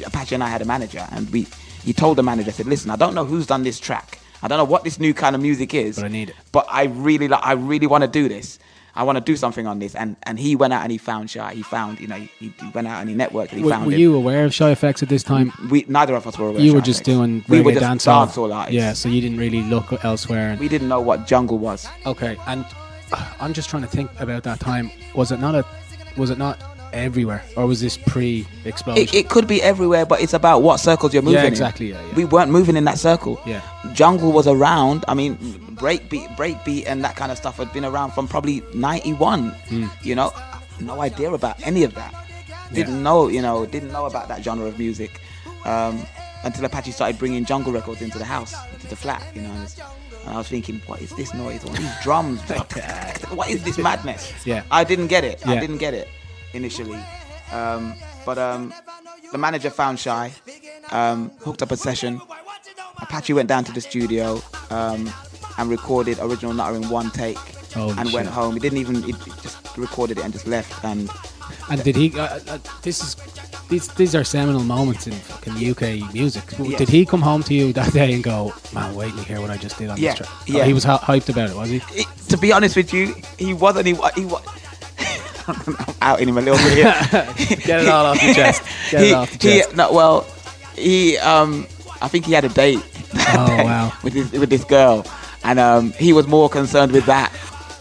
Apache and I had a manager, and we he told the manager I said, "Listen, I don't know who's done this track. I don't know what this new kind of music is, But I need it. But I really like I really want to do this. I want to do something on this." And and he went out and he found Shy. He found you know he, he went out and he networked and he were found were him. you aware of Shy FX at this time? We neither of us were aware. You of were just doing we were just dancehall. dancehall artists. Yeah. So you didn't really look elsewhere. And, we didn't know what jungle was. Okay, and uh, I'm just trying to think about that time. Was it not a? Was it not everywhere, or was this pre-explosion? It, it could be everywhere, but it's about what circles you're moving Yeah, in. exactly, yeah, yeah. We weren't moving in that circle. Yeah. Jungle was around. I mean, breakbeat, breakbeat, and that kind of stuff had been around from probably '91. Hmm. You know, no idea about any of that. Didn't Yeah. know, you know, didn't know about that genre of music um, until Apache started bringing jungle records into the house, into the flat. You know, and, I was thinking, what is this noise? What are these drums? what is this madness? Yeah. I didn't get it. I didn't get it initially. Um, but um, the manager found Shy, um, hooked up a session. Apache went down to the studio um, and recorded original Nuttah in one take Holy and went home. He didn't even, he just recorded it and just left. And and did he? Uh, uh, this is. These, these are seminal moments in fucking UK music. Yes. Did he come home to you that day and go, "Man, wait to hear what I just did on Yeah, this track"? Oh, yeah. he was hy- hyped about it, was he? it, to be honest with you, he wasn't. He, he was. I'm outing him a little bit here. Get it all off your chest. Get he, it off the he- chest. no, well, he. Um, I think he had a date. Oh, day wow. With this with this girl, and um, he was more concerned with that.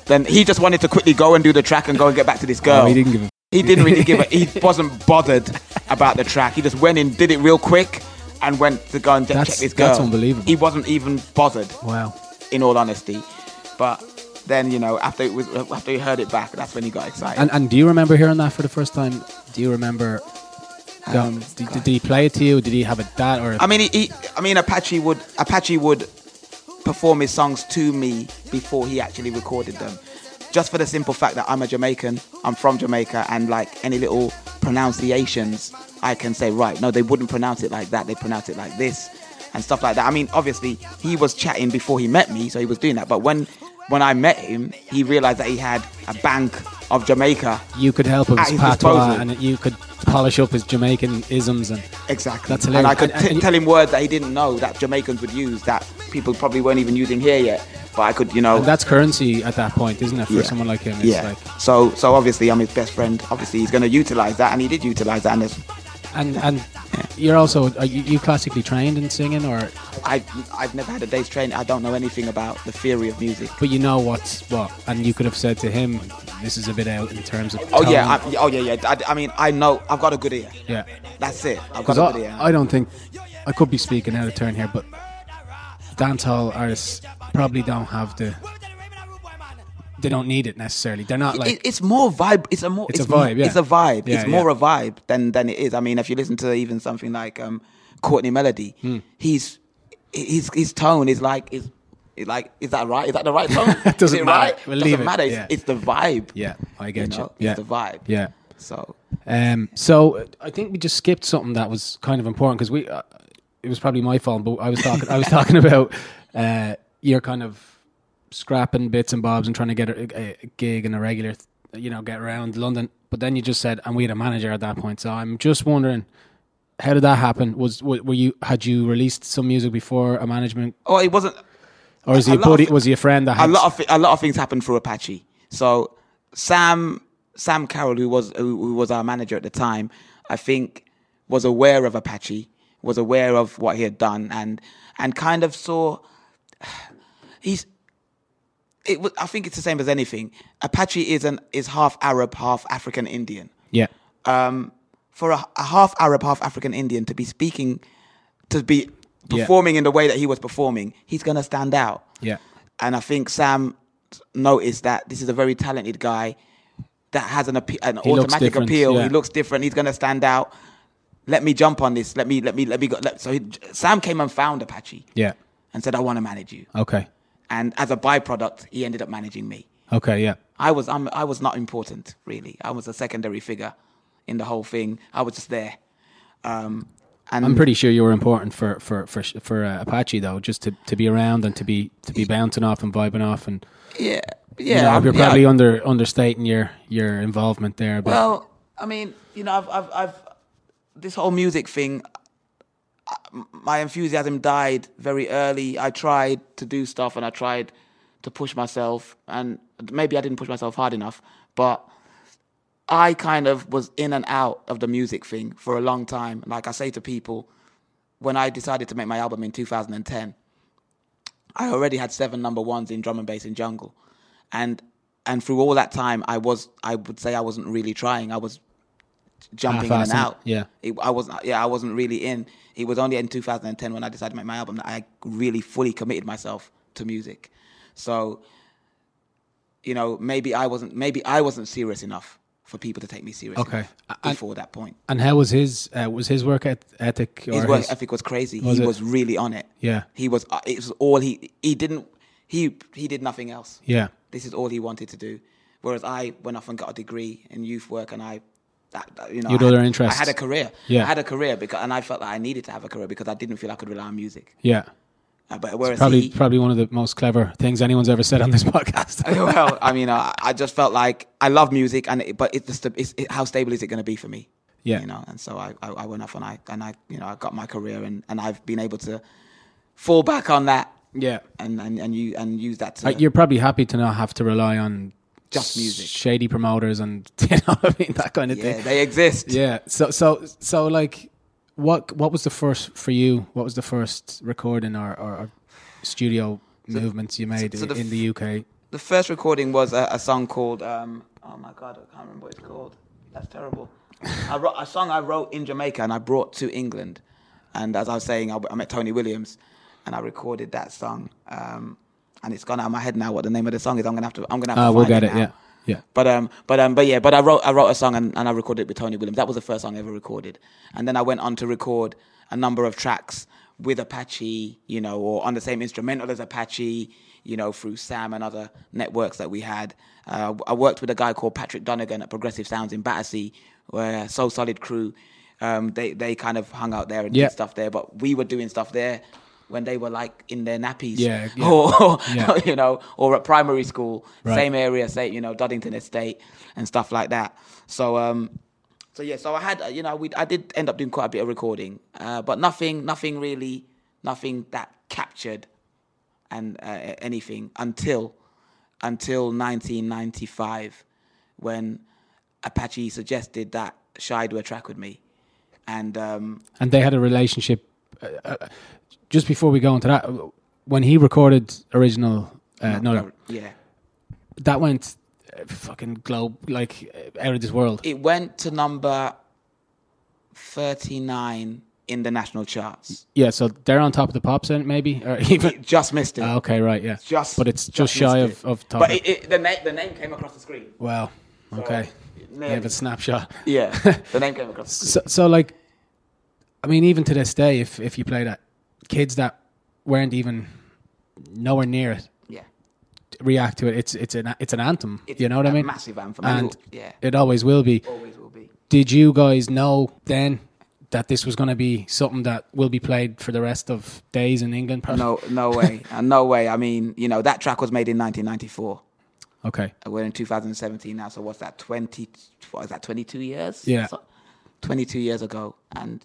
Than he just wanted to quickly go and do the track and go and get back to this girl. Oh, he didn't give a. He didn't really give a. He wasn't bothered about the track. He just went in, did it real quick, and went to go and check this girl. that's unbelievable. He wasn't even bothered Wow. in all honesty. But then, you know, after it was after he heard it back, that's when he got excited. And and do you remember hearing that for the first time? Do you remember? Um, did, did he play it to you? Did he have a dad or? A, I mean, he, he, I mean, Apache would Apache would perform his songs to me before he actually recorded them. Just for the simple fact that I'm a Jamaican, I'm from Jamaica, and like any little pronunciations, I can say, right, no, they wouldn't pronounce it like that, they pronounce it like this, and stuff like that. I mean, obviously, he was chatting before he met me, so he was doing that. But when when I met him, he realized that he had a bank of Jamaica. You could help him with his patois, disposal. and you could polish up his Jamaican isms and Exactly. That's and hilarious. I could And- t- and- tell him words that he didn't know that Jamaicans would use that people probably weren't even using here yet. But I could, you know. And that's currency at that point, isn't it, for Yeah. someone like him? It's yeah. like so, so obviously, I'm his best friend. Obviously, he's going to utilize that, and he did utilize that. And and and you're also are you, you classically trained in singing, or I, I've never had a day's training. I don't know anything about the theory of music. but you know what's what, and you could have said to him, "This is a bit out in terms of." Oh yeah. I, oh yeah, yeah. I, I mean, I know. I've got a good ear. yeah. That's it. I've Because got a good ear. I, I don't think I could be speaking out of turn here, but dancehall artists probably don't have the. They don't need it necessarily. They're not like it, it's more vibe. It's a more. It's a vibe, yeah. It's a vibe. Yeah, it's more yeah. a vibe than than it is. I mean, if you listen to even something like um, Courtney Melody, Hmm. he's his his tone is like is. Like is that right? Is that the right tone? Doesn't is it matter. Right? We'll doesn't leave it. matter. It's, Yeah. it's the vibe. Yeah, I get you. know? Yeah. It's the vibe. Yeah. So Um, so uh, I think we just skipped something that was kind of important because we. Uh, it was probably my fault, but I was talking. I was talking about uh, your kind of scrapping bits and bobs and trying to get a, a, a gig and a regular, you know, get around London. But then you just said, and we had a manager at that point. So I'm just wondering, how did that happen? Was were you had you released some music before a management, oh, it wasn't. or is he A a lot of buddy? Was he a friend that a had lot of a lot of things happened through Apache. So Sam Sam Carroll, who was who was our manager at the time, I think was aware of Apache, was aware of what he had done, and and kind of saw he's. It was, I think it's the same as anything. Apache is an is half Arab, half African Indian. yeah Um, for a, a half Arab, half African Indian to be speaking, to be Yeah. performing in the way that he was performing, he's gonna stand out. yeah And I think Sam noticed that this is a very talented guy that has an an He automatic appeal. yeah. He looks different. He's going to stand out. Let me jump on this. Let me let me let me go. Let, so he, Sam came and found Apache yeah and said, "I want to manage you." okay And as a byproduct, he ended up managing me. okay yeah I was I'm, I was not important really. I was a secondary figure in the whole thing. I was just there. Um, and I'm pretty sure you were important for for for for uh, Apache though, just to, to be around and to be to be bouncing off and vibing off and yeah you yeah. know, I'm- you're yeah, probably under understating your your involvement there. But Well, I mean, you know, I've, I've, I've this whole music thing. My enthusiasm died very early. I tried to do stuff and I tried to push myself, and maybe I didn't push myself hard enough, but I kind of was in and out of the music thing for a long time. Like I say to people, when I decided to make my album in 2010, I already had seven number ones in drum and bass and jungle, and and through all that time, I was I would say I wasn't really trying. I was jumping in and out. yeah. It, I wasn't. Yeah, I wasn't really in. It was only in 2010 when I decided to make my album that I really fully committed myself to music. So, you know, maybe I wasn't. Maybe I wasn't serious enough for people to take me serious. Okay. enough And- before that point. and how was his uh, was his work eth- ethic? Or His work ethic was crazy. Was he it? was really on it. Yeah. He was. Uh, it was all he. He didn't. He he did nothing else. Yeah. This is all he wanted to do. Whereas I went off and got a degree in youth work, and I, you know, You had I had, interests. I had a career. Yeah. I had a career because, and I felt that I needed to have a career because I didn't feel I could rely on music. Yeah, Uh, but whereas probably he, probably one of the most clever things anyone's ever said on this podcast. well, I mean, I, I just felt like I love music, and it, but it's just it's, it, how stable is it going to be for me? Yeah. you know. And so I, I, I went off and I and I you know I got my career, and, and I've been able to fall back on that. Yeah. and and and you and use that to Uh, You're probably happy to not have to rely on Just music. shady promoters, and you know I mean that kind of yeah thing. they exist. Yeah. So so so like, what what was the first for you? What was the first recording or, or, or studio movements you made so the in the UK? The first recording was a, a song called um, oh my god I can't remember what it's called. That's terrible. I wrote a song I wrote in Jamaica and I brought to England, and as I was saying, I, I met Tony Williams, and I recorded that song. Um, and it's gone out of my head now what the name of the song is. I'm gonna have to. I'm gonna have Uh, to we'll find get it. now. Yeah. Yeah. But um, but um, but yeah, but I wrote I wrote a song and, and I recorded it with Tony Williams. That was the first song I ever recorded, and then I went on to record a number of tracks with Apache, you know, or on the same instrumental as Apache, you know, through Sam and other networks that we had. Uh, I worked with a guy called Patrick Donegan at Progressive Sounds in Battersea, where So Solid Crew, um, they they kind of hung out there and did stuff there, but we were doing stuff there when they were like in their nappies, Yeah, yeah. or Yeah. you know, or at primary school, Right. same area, say you know, Doddington Estate and stuff like that. So um, so yeah, so I had you know, we I did end up doing quite a bit of recording, uh, but nothing, nothing really, nothing that captured and uh, anything until until 1995 when Apache suggested that Shy do a track with me, and um, And they had a relationship. Uh, uh, just before we go into that, when he recorded original, uh, no, no, yeah, that went uh, fucking globe like uh, out of this world. it went to number 39 in the national charts. Yeah, so they're on top of the pops, then maybe, or even just missed it. Ah, okay, right, yeah, Just, but it's just, just shy of of top. But it, it, the, na- the name came across the screen. wow, okay, nearly. they have a snapshot. Yeah, the name came across the screen. So, so like, I mean, even to this day, if if you play that, kids that weren't even nowhere near it Yeah. react to it. It's it's an it's an anthem. It's you know what I a mean? massive anthem, and and it yeah. it always will be. Always will be. Did you guys know then that this was going to be something that will be played for the rest of days in England? No, no way, uh, no way. I mean, you know, that track was made in 1994. Okay. We're in 2017 now, so what's that? 20? What is that? 22 years? Yeah. So- 22 years ago, and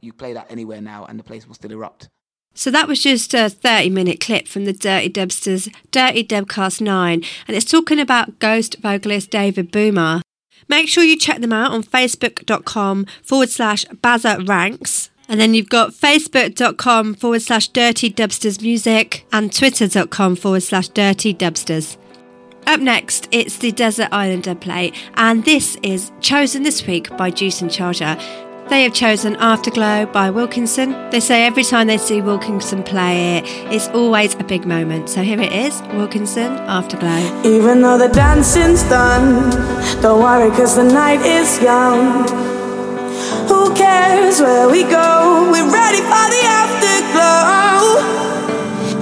you play that anywhere now, and the place will still erupt. So that was just a 30 minute clip from the Dirty Dubsters Dirty Dubcast 9, and it's talking about ghost vocalist David Boomah. Make sure you check them out on facebook.com forward slash Bazza Ranks. And then you've got facebook.com forward slash Dirty Dubsters Music and twitter.com forward slash Dirty Dubsters. Up next, it's the Desert Island Dubplate, and this is chosen this week by Deuce and Charger. They have chosen Afterglow by Wilkinson. They say every time they see Wilkinson play it, it's always a big moment. So here it is Wilkinson Afterglow. Even though the dancing's done, don't worry, cause the night is young. Who cares where we go? We're ready for the afterglow.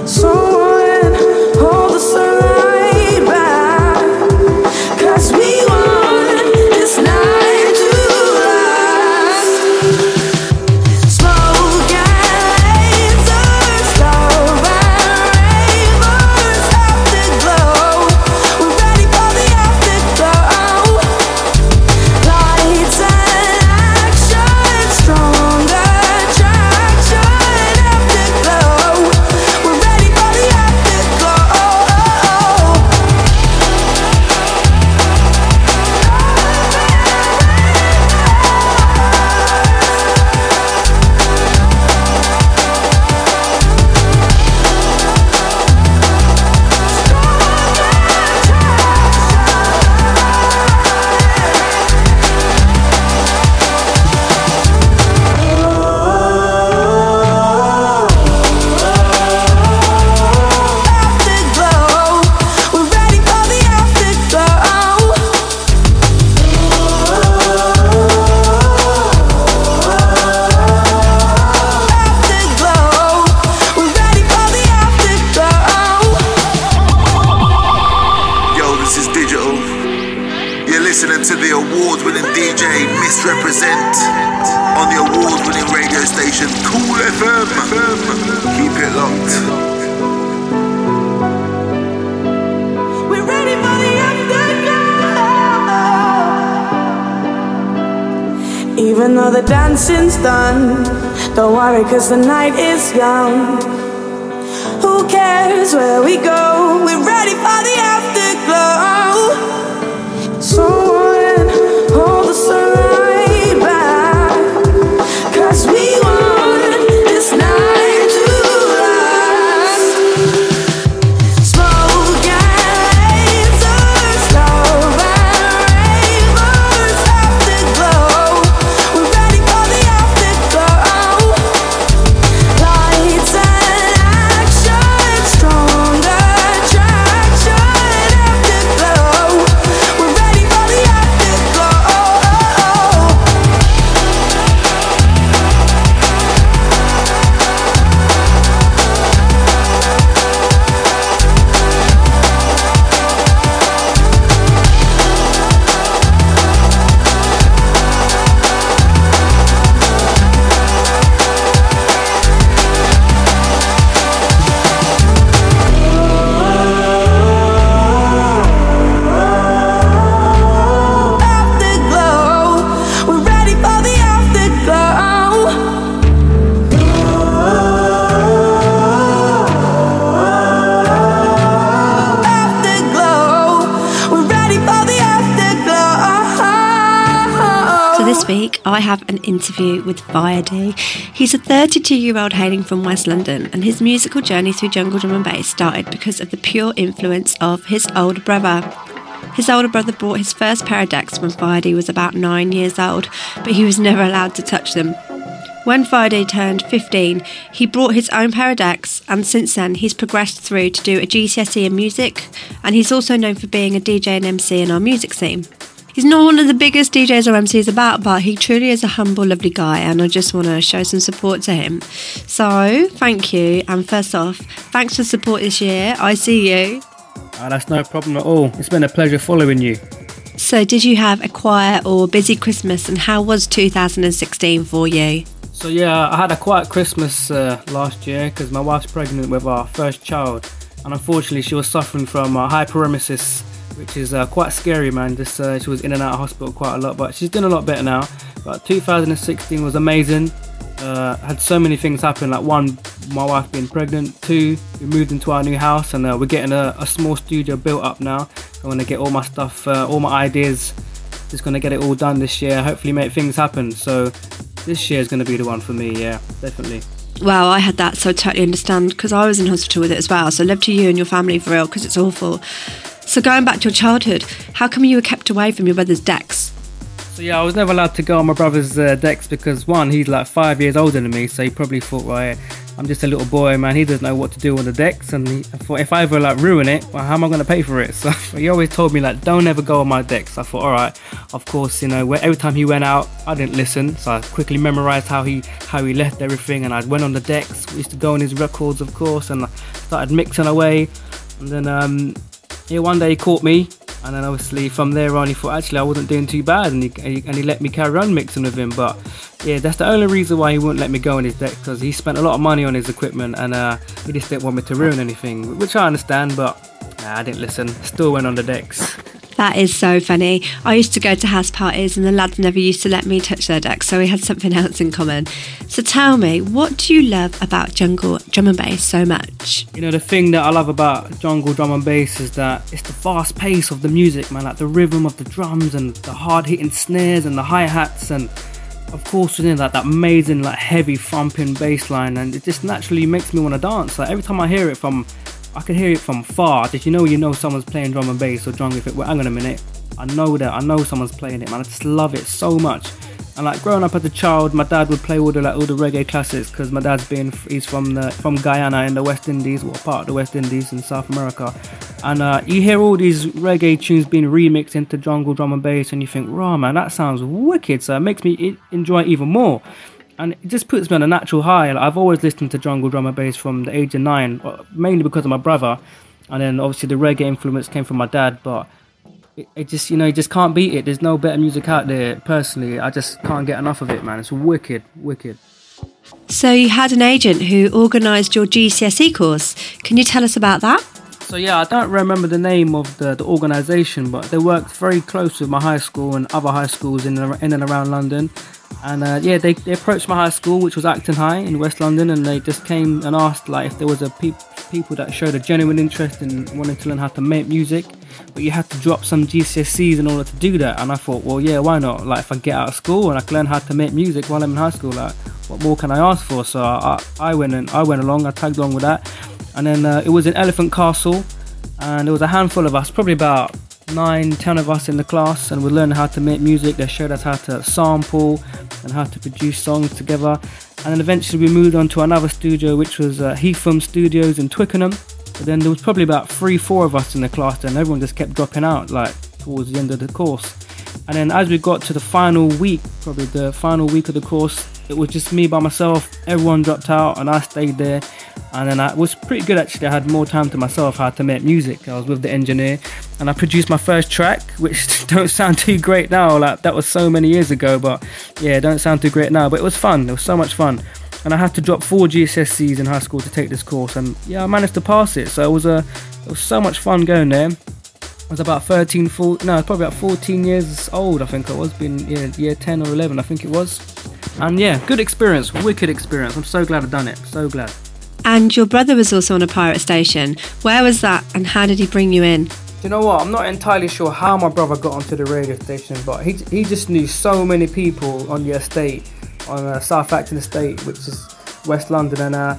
Someone though the dancing's done, don't worry, cause the night is young. Who cares where we go? We're an interview with Fire-Dee. He's a 32 year old hailing from West London, and his musical journey through jungle drum and bass started because of the pure influence of his older brother. His older brother bought his first pair of decks when Fire-Dee was about nine years old, but he was never allowed to touch them. When Fire-Dee turned 15, he brought his own pair of decks, and since then he's progressed through to do a GCSE in music, and he's also known for being a DJ and MC in our music scene. He's not one of the biggest DJs or MCs about, but he truly is a humble, lovely guy, and I just want to show some support to him. So, thank you, and first off, thanks for support this year. I see you. Ah, that's no problem at all. It's been a pleasure following you. So, did you have a quiet or busy Christmas, and how was 2016 for you? So yeah, I had a quiet Christmas uh, last year because my wife's pregnant with our first child, and unfortunately she was suffering from uh, hyperemesis, which is uh, quite scary, man. Just uh, she was in and out of hospital quite a lot, but she's doing a lot better now. But 2016 was amazing. Uh, had so many things happen. Like one, my wife being pregnant. Two, we moved into our new house, and uh, we're getting a, a, small studio built up now. I want to get all my stuff, all my ideas. Just gonna get it all done this year. Hopefully, make things happen. So this year is to be the one for me. Yeah, definitely. Well, I had that, so I totally understand because I was in hospital with it as well. So love to you and your family for real because it's awful. So going back to your childhood, how come you were kept away from your brother's decks? So yeah, I was never allowed to go on my brother's uh, decks because one, he's like five years older than me, so he probably thought, right, I'm just a little boy, man. He doesn't know what to do on the decks, and he, I thought if I ever like ruin it, well, how am I going to pay for it? So he always told me like, don't ever go on my decks. I thought, all right, of course, you know, every time he went out, I didn't listen, so I quickly memorized how he how he left everything, and I went on the decks. We used to go on his records, of course, and I started mixing away, and then um, yeah, one day he caught me and then obviously from there on, he thought actually I wasn't doing too bad, and he, and he let me carry on mixing with him. But yeah, that's the only reason why he wouldn't let me go on his deck because he spent a lot of money on his equipment, and uh, he just didn't want me to ruin anything, which I understand. But I didn't listen. Still went on the decks. That is so funny. I used to go to house parties and the lads never used to let me touch their decks, so we had something else in common. So tell me, what do you love about jungle drum and bass so much? You know, the thing that I love about jungle drum and bass is that it's the fast pace of the music, man, like the rhythm of the drums and the hard hitting snares and the hi hats and of course, you know, that amazing, like heavy thumping bass line, and it just naturally makes me want to dance. Like every time I hear it from I can hear it from far. Did you know you know someone's playing drum and bass or drum if it well, hang on a minute. I know that I know someone's playing it, man. I just love it so much. And like growing up as a child, my dad would play all the like all the reggae classics because my dad's been he's from the from Guyana in the West Indies, or part of the West Indies in South America. And uh, you hear all these reggae tunes being remixed into jungle drum and bass, and you think, "Raw man, that sounds wicked!" So it makes me enjoy it even more and it just puts me on a natural high. Like, I've always listened to jungle drum and bass from the age of nine, uh, mainly because of my brother, and then obviously the reggae influence came from my dad. But it, it, just, you know, you just can't beat it. There's no better music out there. Personally, I just can't get enough of it, man. It's wicked, wicked. So you had an agent who organised your GCSE course. Can you tell us about that? So yeah, I don't remember the name of the, the organisation, but they worked very close with my high school and other high schools in, in and around London. And uh, yeah, they, they approached my high school, which was Acton High in West London, and they just came and asked like if there was a pe- people that showed a genuine interest in wanting to learn how to make music, but you had to drop some GCSEs in order to do that. And I thought, well, yeah, why not? Like if I get out of school and I can learn how to make music while I'm in high school, like what more can I ask for? So I, I went and I went along, I tagged along with that, and then uh, it was in Elephant Castle, and there was a handful of us, probably about nine, ten of us in the class, and we learned how to make music. They showed us how to sample and how to produce songs together. And then eventually we moved on to another studio, which was uh, Heatham Studios in Twickenham. But then there was probably about three, four of us in the class, and everyone just kept dropping out like towards the end of the course. And then as we got to the final week, probably the final week of the course, it was just me by myself. Everyone dropped out, and I stayed there. And then I was pretty good actually. I had more time to myself I had to make music. I was with the engineer, and I produced my first track, which don't sound too great now. Like that was so many years ago, but yeah, don't sound too great now. But it was fun. It was so much fun. And I had to drop four GCSEs in high school to take this course, and yeah, I managed to pass it. So it was a, it was so much fun going there. I was about 13, 14, no, probably about 14 years old, I think I was, been yeah, year 10 or 11, I think it was. And yeah, good experience, wicked experience. I'm so glad I've done it, so glad. And your brother was also on a pirate station. Where was that and how did he bring you in? Do you know what? I'm not entirely sure how my brother got onto the radio station, but he he just knew so many people on the estate, on uh, South Acton Estate, which is West London, and uh,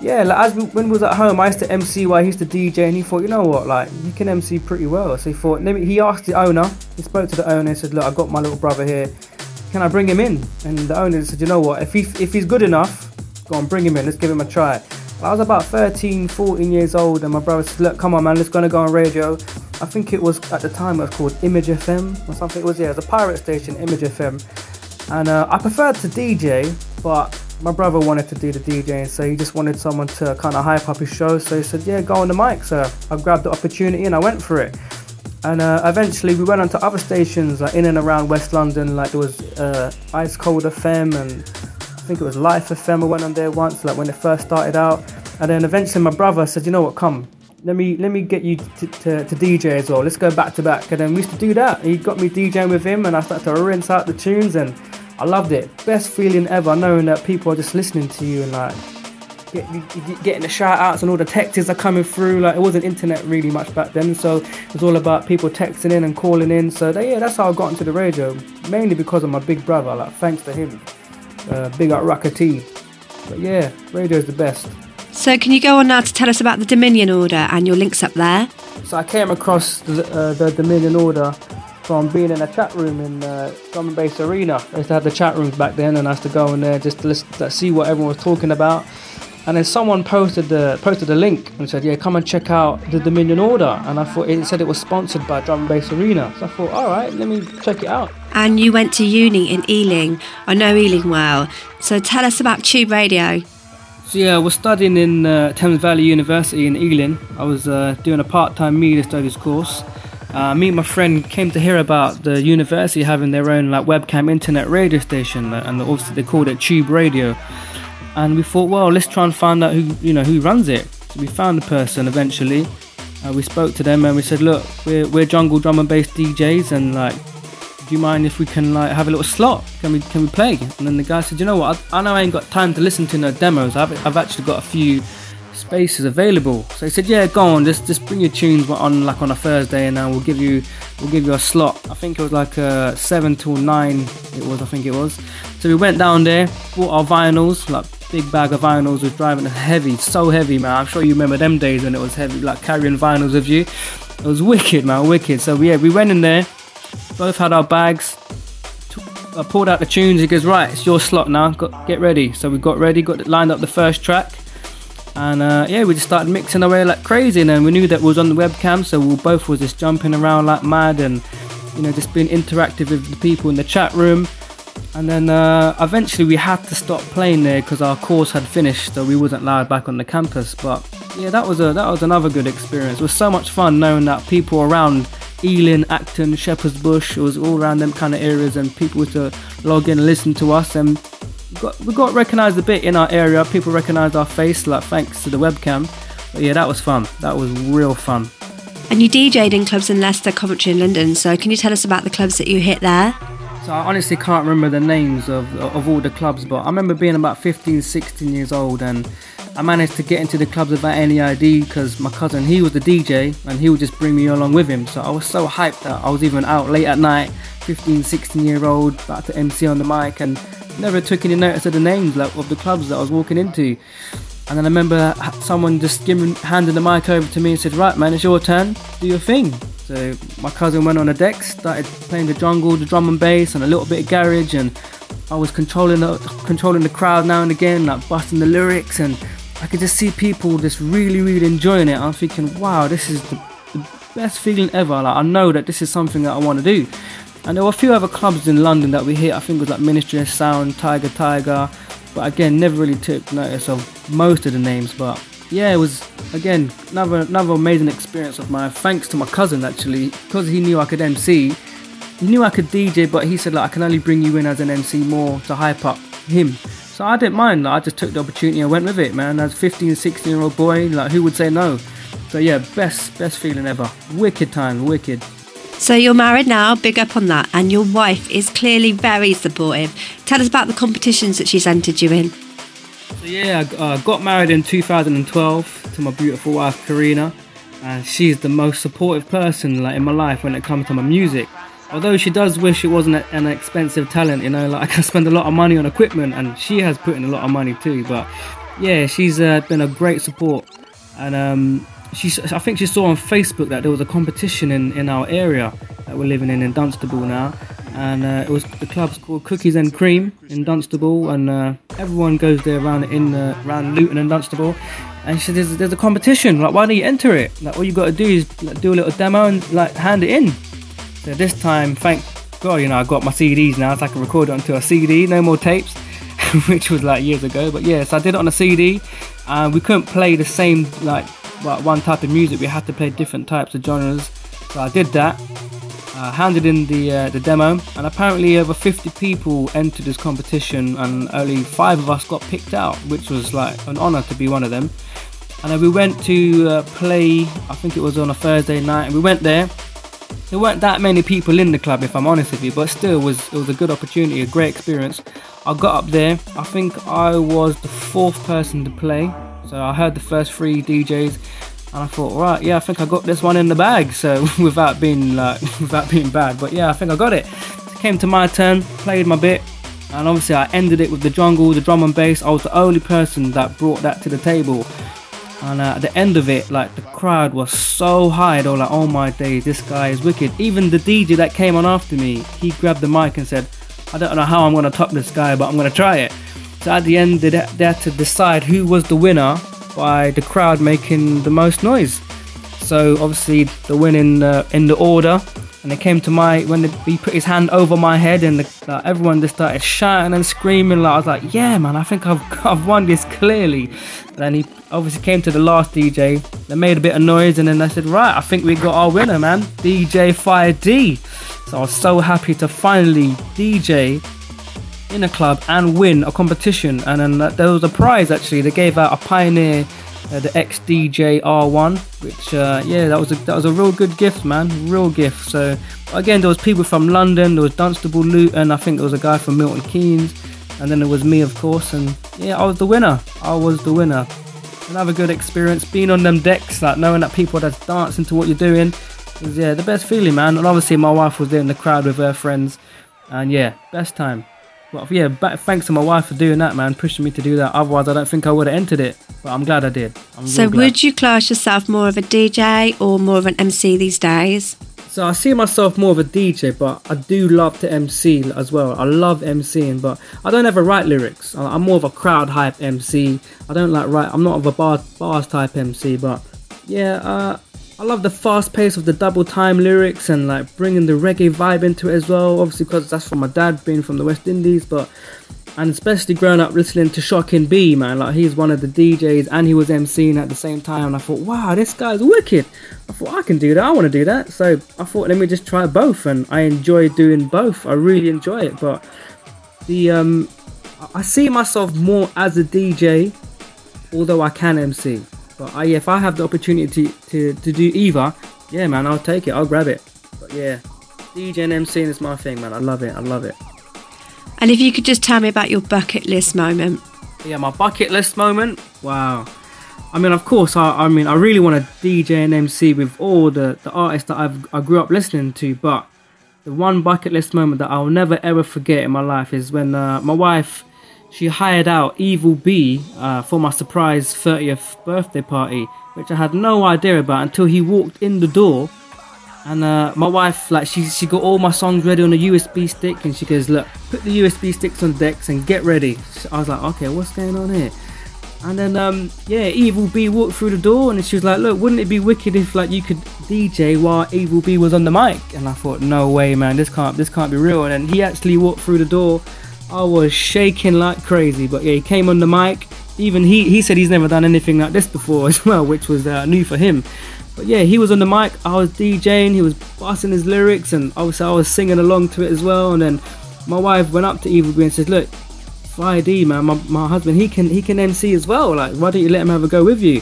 yeah, like as we, when we was at home, I used to MC while he used to DJ, and he thought, you know what, like you can MC pretty well. So he thought, let he asked the owner, he spoke to the owner, and said, look, I've got my little brother here, can I bring him in? And the owner said, you know what, if he if he's good enough, go on, bring him in, let's give him a try. I was about 13, 14 years old, and my brother said, Look, come on, man, let's gonna go on radio. I think it was at the time it was called Image FM or something. It was, yeah, it was a pirate station, Image FM. And uh, I preferred to DJ, but my brother wanted to do the DJing, so he just wanted someone to kind of hype up his show. So he said, Yeah, go on the mic. So I grabbed the opportunity and I went for it. And uh, eventually we went on to other stations like in and around West London, like there was uh, Ice Cold FM and I think it was Life FM. I went on there once, like when it first started out, and then eventually my brother said, "You know what? Come, let me let me get you to, to, to DJ as well. Let's go back to back." And then we used to do that. He got me DJing with him, and I started to rinse out the tunes, and I loved it. Best feeling ever, knowing that people are just listening to you and like get, get- getting the shout outs and all the texts are coming through. Like it wasn't internet really much back then, so it was all about people texting in and calling in. So that, yeah, that's how I got into the radio, mainly because of my big brother. Like thanks to him. Uh, big up Raka T. But yeah, radio's the best. So, can you go on now to tell us about the Dominion order and your links up there? So I came across the, uh, the Dominion order from being in a chat room in uh, Drum and Bass Arena. I used to have the chat rooms back then, and I used to go in there just to listen, to see what everyone was talking about. And then someone posted the posted a link and said, "Yeah, come and check out the Dominion order." And I thought it said it was sponsored by Drum and Bass Arena. So I thought, all right, let me check it out. And you went to uni in Ealing. I know Ealing well. So, tell us about Tube Radio. So yeah, I was studying in uh, Thames Valley University in Ealing. I was uh, doing a part-time media studies course. Uh, me and my friend came to hear about the university having their own like webcam internet radio station, and obviously they called it Tube Radio. And we thought, well, let's try and find out who you know who runs it. So we found the person eventually. Uh, we spoke to them and we said, look, we're, we're jungle drum and bass DJs, and like, do you mind if we can like have a little slot? Can we can we play? And then the guy said, you know what? I, I know I ain't got time to listen to no demos. I've I've actually got a few spaces available. So he said, yeah, go on, just just bring your tunes on like on a Thursday, and then we'll give you we'll give you a slot. I think it was like uh, seven till nine. It was, I think it was. So we went down there, bought our vinyls, like big bag of vinyls. Was driving heavy, so heavy, man. I'm sure you remember them days when it was heavy, like carrying vinyls with you. It was wicked, man, wicked. So yeah, we went in there, both had our bags. I pulled out the tunes. He goes, right, it's your slot now. Got, get ready. So we got ready, got lined up the first track, and uh, yeah, we just started mixing away like crazy. And then we knew that we was on the webcam, so we both was just jumping around like mad, and you know, just being interactive with the people in the chat room. And then uh, eventually we had to stop playing there because our course had finished, so we wasn't allowed back on the campus. But yeah, that was a that was another good experience. It was so much fun knowing that people around Ealing, Acton, Shepherd's Bush, it was all around them kind of areas, and people used to log in and listen to us. And we got, we got recognised a bit in our area. People recognised our face, like thanks to the webcam. But yeah, that was fun. That was real fun. And you DJ'd in clubs in Leicester, Coventry, and London. So, can you tell us about the clubs that you hit there? So I honestly can't remember the names of, of all the clubs, but I remember being about 15, 16 years old and I managed to get into the clubs without any ID because my cousin, he was the DJ and he would just bring me along with him. So I was so hyped that I was even out late at night, 15, 16 year old, about to MC on the mic and never took any notice of the names like, of the clubs that I was walking into. And then I remember someone just giving, handing the mic over to me and said, right man, it's your turn, do your thing. So my cousin went on the deck, started playing the jungle, the drum and bass, and a little bit of garage, and I was controlling the controlling the crowd now and again, like busting the lyrics, and I could just see people just really, really enjoying it. I'm thinking, wow, this is the, the best feeling ever. Like I know that this is something that I want to do. And there were a few other clubs in London that we hit. I think it was like Ministry of Sound, Tiger Tiger, but again, never really took notice of most of the names. But yeah, it was again another another amazing experience of mine. Thanks to my cousin actually, because he knew I could MC. He knew I could DJ, but he said like I can only bring you in as an MC more to hype up him. So I didn't mind. Like, I just took the opportunity and went with it, man. As a 15, 16 year old boy, like who would say no? So yeah, best best feeling ever. Wicked time, wicked. So, you're married now, big up on that, and your wife is clearly very supportive. Tell us about the competitions that she's entered you in. So yeah, I uh, got married in 2012 to my beautiful wife Karina, and she's the most supportive person like in my life when it comes to my music. Although she does wish it wasn't an expensive talent, you know, like I spend a lot of money on equipment, and she has put in a lot of money too. But yeah, she's uh, been a great support, and um, she I think she saw on Facebook that there was a competition in, in our area that we're living in in Dunstable now, and uh, it was the club's called Cookies and Cream in Dunstable, and uh, everyone goes there around in uh, around Luton and Dunstable. And she said, there's, there's a competition. Like, why don't you enter it? Like, all you got to do is like, do a little demo and like hand it in. So this time, thank God, you know, I got my CDs now, so I can record it onto a CD. No more tapes, which was like years ago. But yeah, so I did it on a CD. And we couldn't play the same like well, one type of music. We had to play different types of genres. So I did that. Uh, handed in the uh, the demo, and apparently over 50 people entered this competition, and only five of us got picked out, which was like an honor to be one of them. And then we went to uh, play. I think it was on a Thursday night, and we went there. There weren't that many people in the club, if I'm honest with you, but still, was it was a good opportunity, a great experience. I got up there. I think I was the fourth person to play, so I heard the first three DJs, and I thought, right, yeah, I think I got this one in the bag. So without being like without being bad, but yeah, I think I got it. Came to my turn, played my bit, and obviously I ended it with the jungle, the drum and bass. I was the only person that brought that to the table. And uh, at the end of it, like the crowd was so high, they were like, "Oh my days, this guy is wicked." Even the DJ that came on after me, he grabbed the mic and said, "I don't know how I'm gonna top this guy, but I'm gonna try it." So at the end, they, they had to decide who was the winner by the crowd making the most noise. So obviously, the winning uh, in the order, and it came to my when the, he put his hand over my head, and the, uh, everyone just started shouting and screaming. Like I was like, "Yeah, man, I think I've I've won this clearly." Then he obviously came to the last DJ. They made a bit of noise, and then I said, "Right, I think we got our winner, man, DJ Fire-Dee." So I was so happy to finally DJ in a club and win a competition. And then uh, there was a prize actually. They gave out a Pioneer, uh, the XDJ R1, which uh, yeah, that was a that was a real good gift, man, real gift. So again, there was people from London, there was Dunstable, Luton. I think there was a guy from Milton Keynes, and then there was me, of course. And yeah, I was the winner. I was the winner. Another good experience being on them decks, like knowing that people that's dancing to what you're doing. Was, yeah, the best feeling, man. And obviously, my wife was there in the crowd with her friends, and yeah, best time. Well, yeah, back, thanks to my wife for doing that, man, pushing me to do that. Otherwise, I don't think I would have entered it. But I'm glad I did. I'm So, real glad. would you class yourself more of a DJ or more of an MC these days? So I see myself more of a DJ, but I do love to MC as well. I love MCing, but I don't ever write lyrics. I'm more of a crowd hype MC. I don't like write. I'm not of a bar, bars type MC, but yeah, uh, I love the fast pace of the double time lyrics and like bringing the reggae vibe into it as well. Obviously, because that's from my dad being from the West Indies, but and especially growing up listening to Shocking B, man. Like he's one of the DJs and he was MCing at the same time. And I thought, wow, this guy's wicked. I thought I can do that. I want to do that. So I thought, let me just try both, and I enjoy doing both. I really enjoy it. But the um, I- I see myself more as a DJ, although I can MC. But I, if I have the opportunity to, to do either, yeah, man, I'll take it. I'll grab it. But yeah, DJ and MCing is my thing, man. I love it. I love it. And if you could just tell me about your bucket list moment. Yeah, my bucket list moment. Wow. I mean, of course, I, I mean, I really want to DJ and MC with all the, the artists that I've I grew up listening to. But the one bucket list moment that I'll never ever forget in my life is when uh, my wife she hired out Evil B uh, for my surprise 30th birthday party, which I had no idea about until he walked in the door. And uh, my wife, like, she she got all my songs ready on a USB stick, and she goes, "Look, put the USB sticks on decks and get ready." I was like, "Okay, what's going on here?" And then, um, yeah, Evil B walked through the door, and she was like, "Look, wouldn't it be wicked if like you could DJ while Evil B was on the mic?" And I thought, "No way, man, this can't this can't be real." And then he actually walked through the door. I was shaking like crazy, but yeah, he came on the mic. Even he he said he's never done anything like this before as well, which was uh, new for him. But yeah, he was on the mic. I was DJing. He was busting his lyrics, and obviously I was singing along to it as well. And then my wife went up to Evil B and said, "Look, Fire-Dee, man, my, my husband, he can he can MC as well. Like, why don't you let him have a go with you?"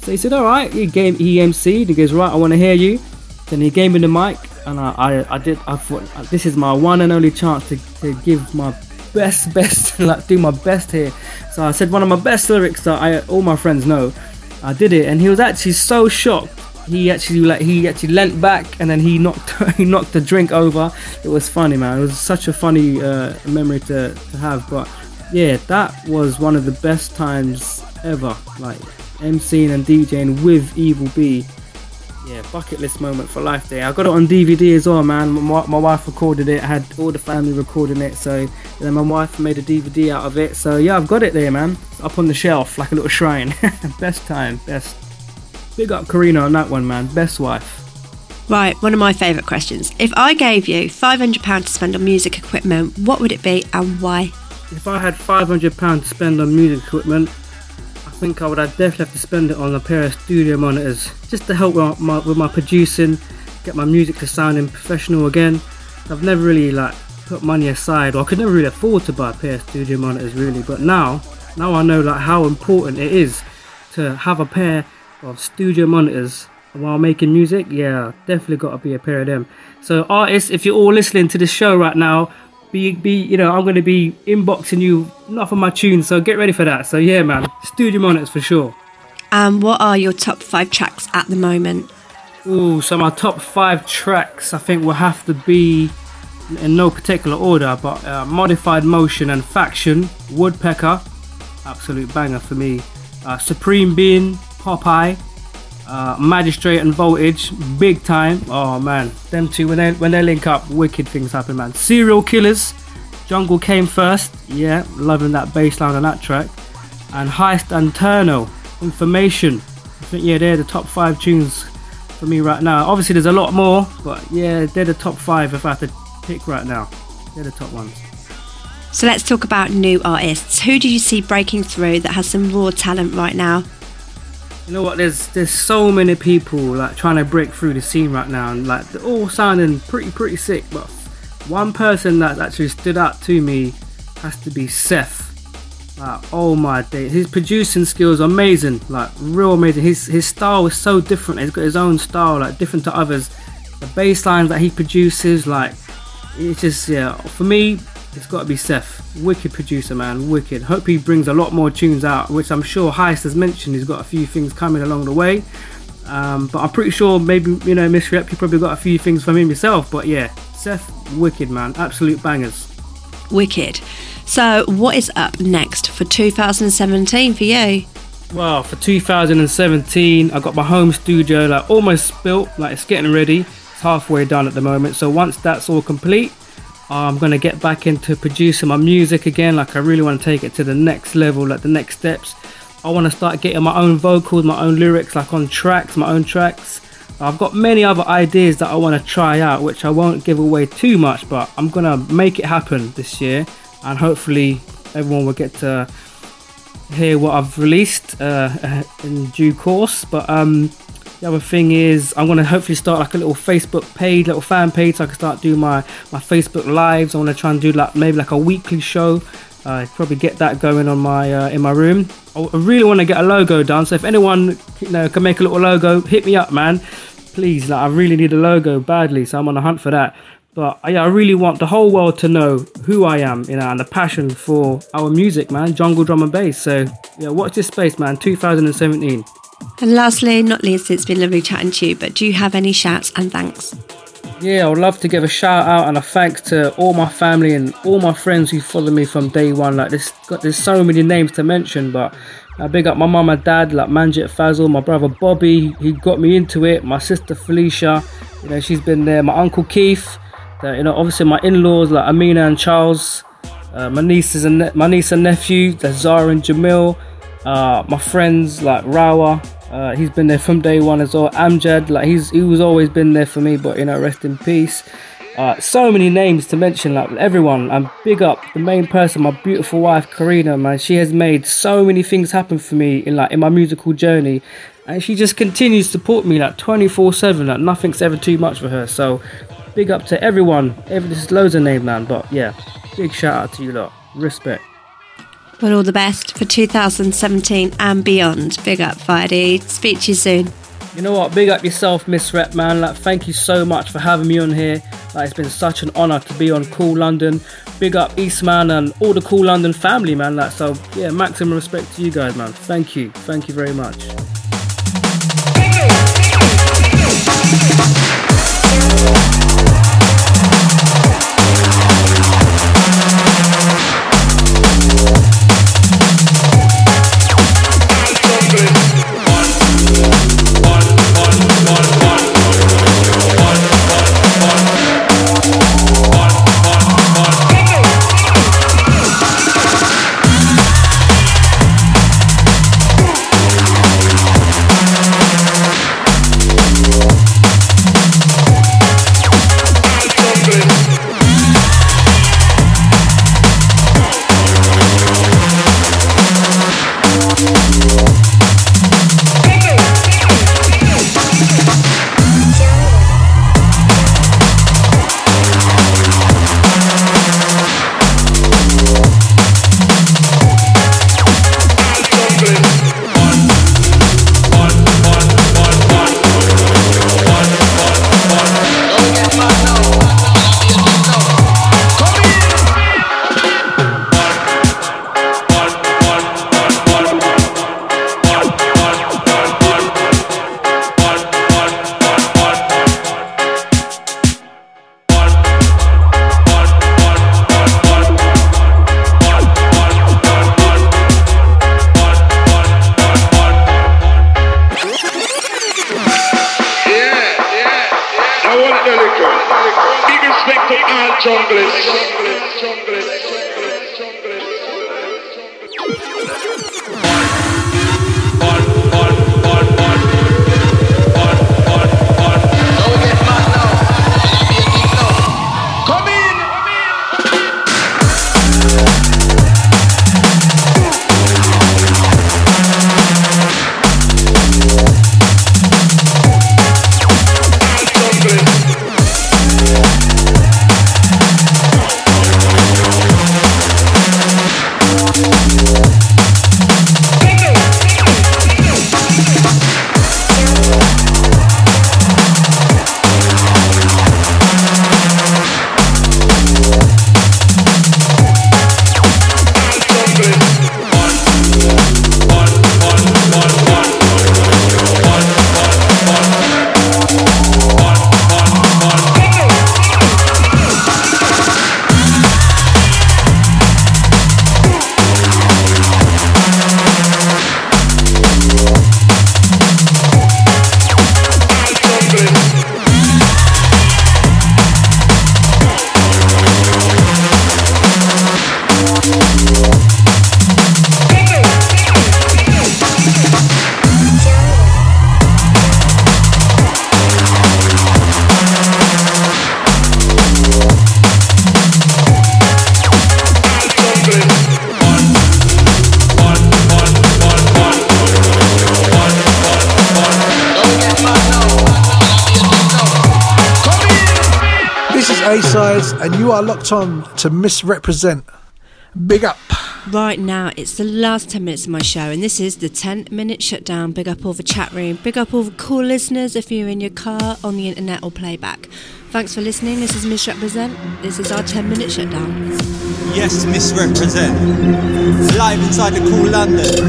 So he said, "All right." He gave he MC'd. He goes, "Right, I want to hear you." Then he gave me the mic, and I I, I did. I thought this is my one and only chance to, to give my best best like do my best here. So I said one of my best lyrics that I all my friends know. I did it, and he was actually so shocked he actually like he actually leant back and then he knocked he knocked the drink over. It was funny, man. It was such a funny uh, memory to, to have. But yeah, that was one of the best times ever. Like MCing and DJing with Evil B. Yeah, bucket list moment for life day. I got it on DVD as well, man. My, my wife recorded it. I had all the family recording it. So then my wife made a DVD out of it. So yeah, I've got it there, man. Up on the shelf like a little shrine. best time, best. Big up Karina on that one, man. Best wife. Right, one of my favourite questions. If I gave you £500 to spend on music equipment, what would it be and why? If I had £500 to spend on music equipment, think I would definitely have to spend it on a pair of studio monitors just to help with my, with my producing, get my music to sounding professional again. I've never really like put money aside, or I could never really afford to buy a pair of studio monitors really. But now, now I know like how important it is to have a pair of studio monitors while making music. Yeah, definitely got to be a pair of them. So artists, if you're all listening to this show right now, be be you know I'm going to be inboxing you not for my tunes, so get ready for that. So yeah, man, studio monitors for sure. And what are your top five tracks at the moment? Oh, so my top five tracks I think will have to be in no particular order, but uh, Modified Motion and Faction, Woodpecker, absolute banger for me. Uh, Supreme Being, Popeye, uh, Magistrate and Voltage, big time. Oh man, them two when they when they link up, wicked things happen, man. Serial Killers, Jungle came first. Yeah, loving that bass line on that track. And Heist and Turno, Information. I think yeah, they're the top five tunes for me right now. Obviously, there's a lot more, but yeah, they're the top five if I had to pick right now. They're the top ones. So let's talk about new artists. Who do you see breaking through that has some raw talent right now? You know what? There's there's so many people like trying to break through the scene right now, and like they're all sounding pretty pretty sick. But one person that actually stood out to me has to be Seth. Like, oh my day, his producing skills are amazing, like real amazing. His his style is so different. He's got his own style, like different to others. The bass lines that he produces, like it's just yeah. For me, it's got to be Seth. Wicked producer, man. Wicked. Hope he brings a lot more tunes out, which I'm sure Heist has mentioned. He's got a few things coming along the way. Um, but I'm pretty sure maybe, you know, Miss Rep, you probably got a few things from him yourself. But yeah, Seth, wicked, man. Absolute bangers. Wicked. So, what is up next for 2017 for you? Well, for 2017, I got my home studio like almost built, like it's getting ready. It's halfway done at the moment. So once that's all complete, I'm gonna get back into producing my music again. Like I really want to take it to the next level, like the next steps. I want to start getting my own vocals, my own lyrics, like on tracks, my own tracks. I've got many other ideas that I want to try out, which I won't give away too much, but I'm gonna make it happen this year, and hopefully everyone will get to hear what I've released uh, in due course. But um, the other thing is, I'm gonna hopefully start like a little Facebook page, little fan page, so I can start doing my my Facebook lives. I want to try and do like maybe like a weekly show. Uh, probably get that going on my uh, in my room. I really want to get a logo done. So if anyone you know can make a little logo, hit me up, man. Please, like I really need a logo badly, so I'm on a hunt for that. But uh, yeah, I really want the whole world to know who I am, you know, and the passion for our music, man, jungle drum and bass. So yeah, watch this space, man. 2017. And lastly, not least, it's been lovely chatting to you, but do you have any shouts and thanks? Yeah, I would love to give a shout out and a thanks to all my family and all my friends who follow me from day one. Like got there's so many names to mention, but I big up my mum and dad, like Manjit Fazil, my brother Bobby, he got me into it. My sister Felicia, you know, she's been there. My uncle Keith, the, you know, obviously my in-laws like Amina and Charles, uh, my nieces and ne- my niece and nephew, there's Zara and Jamil, uh, my friends like Rawa, uh, he's been there from day one as well. Amjad, like he's he was always been there for me, but you know, rest in peace. Uh, so many names to mention, like everyone. And big up the main person, my beautiful wife Karina, man. She has made so many things happen for me in like in my musical journey, and she just continues to support me like 24/7. Like nothing's ever too much for her. So big up to everyone. Every there's loads of names, man. But yeah, big shout out to you lot. Respect. Well, all the best for 2017 and beyond. Big up, Fire-Dee. Speak to you soon. You know what? Big up yourself, Miss Rep, man. Like, thank you so much for having me on here. Like, it's been such an honor to be on Kool London. Big up Eastman and all the Kool London family, man. Like, so yeah, maximum respect to you guys, man. Thank you, thank you very much. On to Missrepresent. Big up. Right now, it's the last 10 minutes of my show, and this is the 10 minute shutdown. Big up all the chat room, big up all the cool listeners if you're in your car, on the internet, or playback. Thanks for listening. This is Missrepresent. This is our 10 minute shutdown. Yes, Missrepresent. Live inside the Kool London.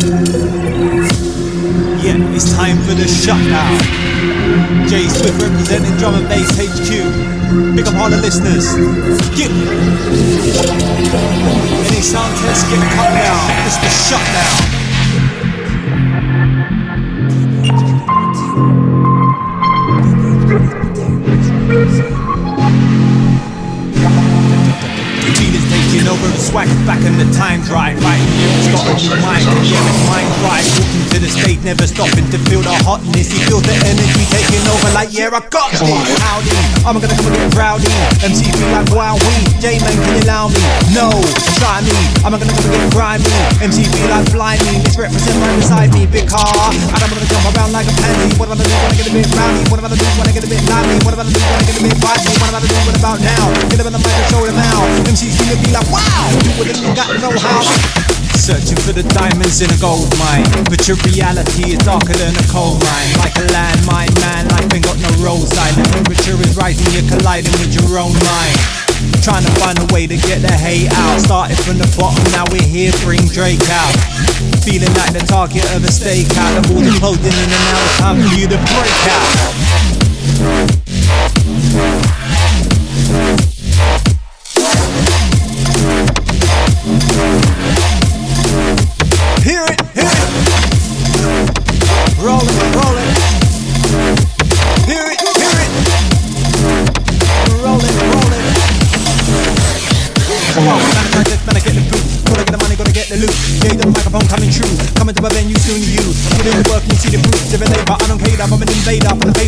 Yeah, it's time for the shutdown. J Swift representing drum and bass HQ. Big up all the listeners. Get any sound tests get cut down. It's the shutdown. Swag back in the time's right. Right here, it's got a new mind. Yeah, it's mind right. Walking to the stage, never stopping to feel the hotness. You feel the energy taking over like, yeah, I got this. Howdy, I'm gonna come and get rowdy. MC feel like wow, we. J man, can you allow me? No, try me. I'm gonna come and get grimy. MC feel like blind me. Let's represent right beside me, big car. And I'm gonna jump around like a pansy. What am I gonna do when I get a bit rowdy? What am I gonna do when I get a bit lively? What am I gonna do when I get a bit vibey? What am I gonna do what about now? Get up on the mic and show them out. MC's gonna be like, wow, Searching for the diamonds in a gold mine But your reality is darker than a coal mine. Like a landmine, man, life ain't got no road sign The temperature is rising, you're colliding with your own mind. Trying to find a way to get the hate out. Started from the bottom, now we're here, bring Drake out. Feeling like the target of a stakeout. Of all the clothing in and it's time for you to break out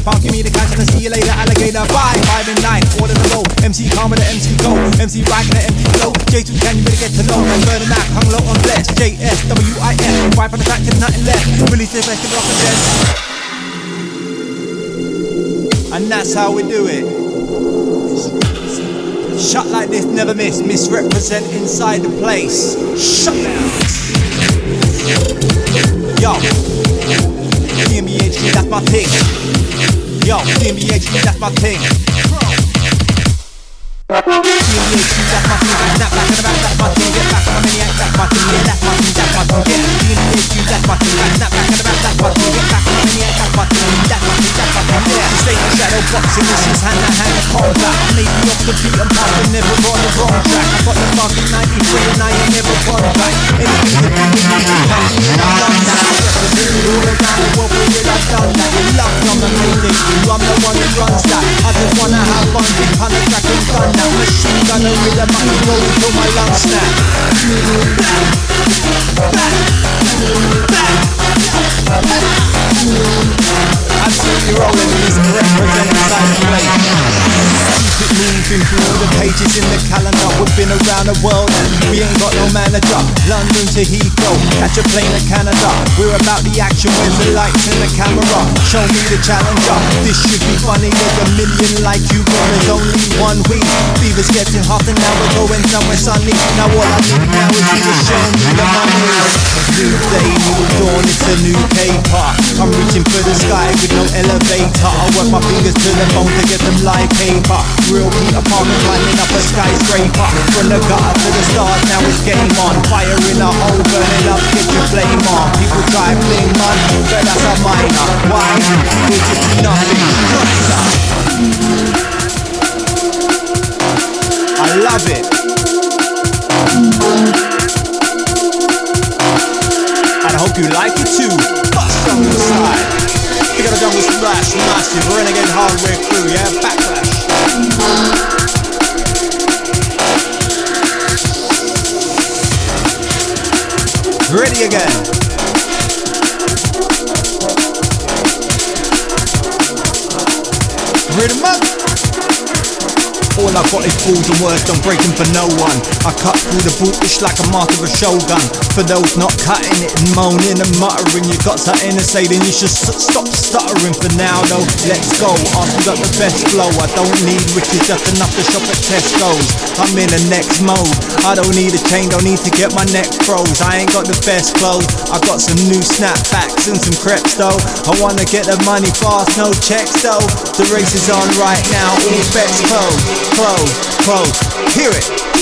the give me the cash and I see you later. Alligator, bye. Five and nine, in the roll. MC calm with the MC go. MC and the MC flow. J2 can you better get to know? I'm burning out, hung low on bless. JSWIN. Right on the track, there's nothing left. Release the best of rock and best. And that's how we do it. Shut like this, never miss. Misrepresent inside the place. Shut down. Yo. DMBHD, that's my thing. Yo, DMBHD, that's my thing. I'm the one that runs that. I just wanna have fun, big kind of track and that. Machine gunner with a mic, roll until my lungs snap. Absolutely rolling is represent inside. Keep it moving through the pages in the calendar. We've been around the world we ain't got no manager. London to Heathrow, catch a plane to Canada. We're about the action, where's the lights and the camera? Show me the challenger. This should be funny, there's a million like you, but there's only one week. Fever's getting hot and now we're going somewhere sunny. Now all I need now is you to show me the money. New day, new dawn, it's a new paper. I'm reaching for the sky with no elevator. I work my fingers to the bone to get them live paper. Real Peter Parker climbing up a skyscraper. From the gutter to the stars, now it's game on. Fire in a hole, burning up, get your flame on. People try fling man, but that's a minor. Why? It's just nothing. Love it. And I hope you like it too. Bust on the side. We got a jungle splash, massive renegade hardware crew, yeah? Backlash. Ready again. Rhythm up. All I got is balls and words, don't breaking for no one. I cut through the brutish like a mark of a shogun. For those not cutting it and moaning and muttering, you got something to say, then you should s- stop stuttering for now. though. let's go. I've got the best flow. I don't need riches, just enough to shop at Tesco's. I'm in the next mode. I don't need a chain, don't need to get my neck froze. I ain't got the best clothes. I got some new snapbacks and some crepes though. I wanna get the money fast, no checks though. The race is on right now, all bets closed, closed, closed. Hear it.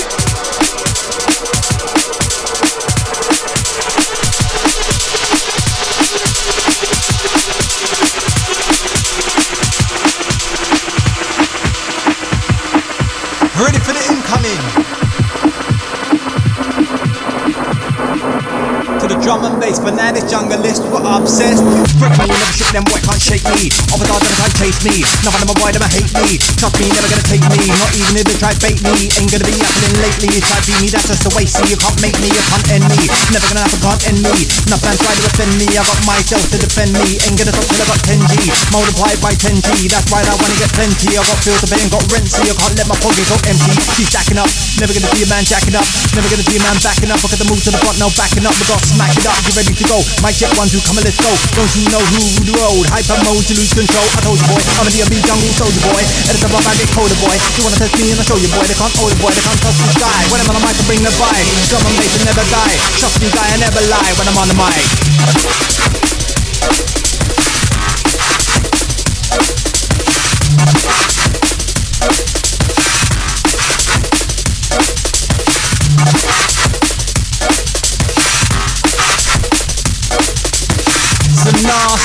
Fanatics, junglist, we're obsessed. Freak me, never shook them, boy can't shake me. Avatar never try chase me. Them are why them hate me. Trust me, never gonna take me. Not even if they try bait me. Ain't gonna be happening lately. Try beat me, that's just the way. See, you can't make me, you can't end me. Never gonna happen, can't end me. Enough fans try to offend me. I got myself to defend me. Ain't gonna stop till I got 10G. Multiplied by 10G. That's right, I wanna get plenty. I got bills to pay and got rent, so you can't let my pocket go empty. She's stacking up. Never gonna see a man jacking up. Never gonna see a man backing up. Look at the move to the front, now backing up. We got smack it up. You ready to go? Mic check one, two, come on, let's go. Don't you know who the road? Hyper mode to lose control. I told you, boy. i'm gonna a DMB jungle soldier, boy. At the top, I get colder, boy. You wanna test me and I show you, boy. They can't hold it, boy. They can't touch the sky. When I'm on the mic, I bring the vibe. Drum and bass and never die. Trust me, guy, I never lie when I'm on the mic.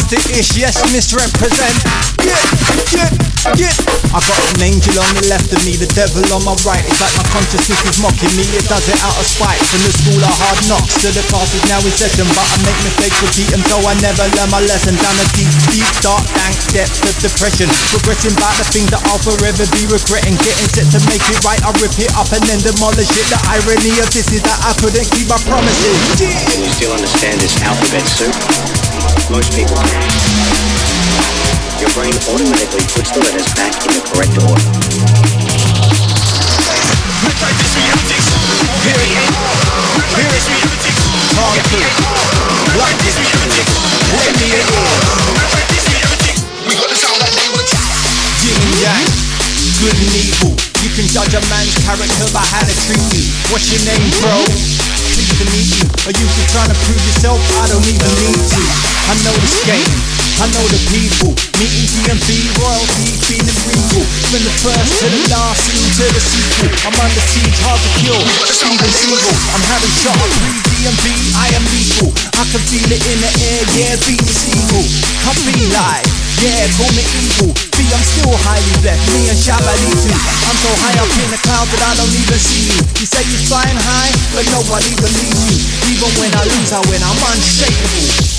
Ish, yes, Missrepresent. Yeah, yeah, yeah. I got an angel on the left of me, the devil on my right. It's like my consciousness is mocking me, it does it out of spite. From the school of hard knocks to the classes now in session, but I make mistakes repeat them, so I never learn my lesson. Down the deep, deep, dark, dank depths of depression. Regretting about the things that I'll forever be regretting. Getting set to make it right, I rip it up and then demolish it. The irony of this is that I couldn't keep my promises. Can you still understand this alphabet soup? Most people can. Your brain automatically puts the letters back in the correct order. And yang, good and evil. You can judge a man's character by how they treat you. What's your name, bro? To meet you. Are you just trying to prove yourself? I don't even need to. I know this game. I know the people. Meeting DMB, royalty, feeling regal. From the first to the last, scene to the sequel. I'm under siege, hard to kill. Steven Seagal. I'm having shot free DMB. I am lethal. I can feel it in the air. Yeah, Venus Eagle. I be live. Yeah, call me evil. B, I'm still highly blessed. Me and Shabali too. I'm so high up in the clouds that I don't even see you. You say you're flying high, but nobody believes you. Even when I lose, I win. I'm unshakable.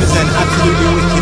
up Missrepresent, absolutely wicked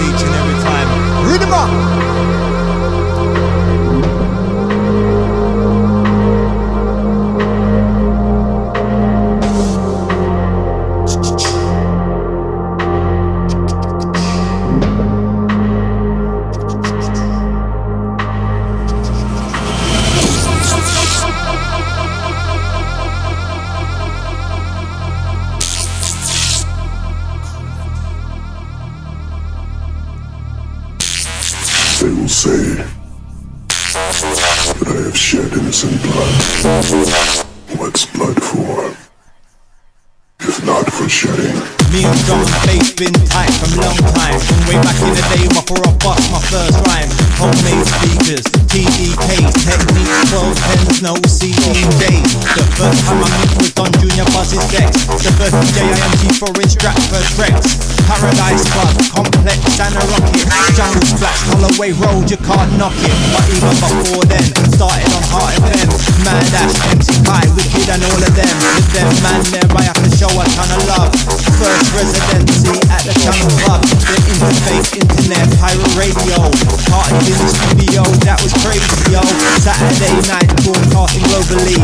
Stratford Rex. Paradise Club, Complex and a Rocket. Jungle Splash, Holloway Road, you can't knock it. But even before then, started on Heart FM Man Dash, MC Kai, Wicked and all of them. With them man there I have to show a ton of love. First residency at the Channel Club. The interface, internet, pirate radio. Party in the studio, that was crazy yo. Saturday night broadcasting globally.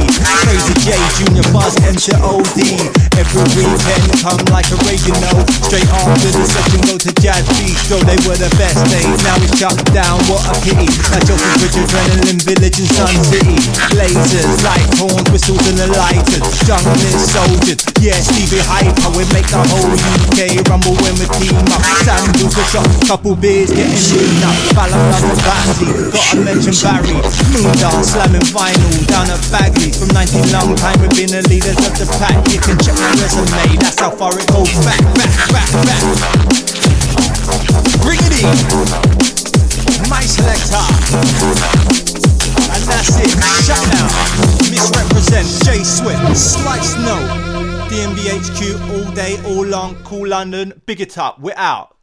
Crazy J, Junior Buzz, enter OD Every weekend come like a radio Straight after the session go to Jazz Bistro They were the best days, now it's shut down, what a pity. Like Joseph Bridge, Adrenaline Village and Sun City. Lasers, light horns, whistles and the lighters Junglist soldiers, yeah Stevie Hyper. We make the whole UK rumble when we team up. Sam Duke a shot, couple beers getting moved up. Loves a Batty, gotta mention Barry. Moondance, slamming vinyl down at Bagley. From 19 long time we've been the leaders of the pack. You can check resume, that's how far it goes back, back, back, back. Bring it in. My selector. And that's it, shut down Missrepresent, J Swift, Slice No. DMBHQ all day, all long, Kool London, big it up, we're out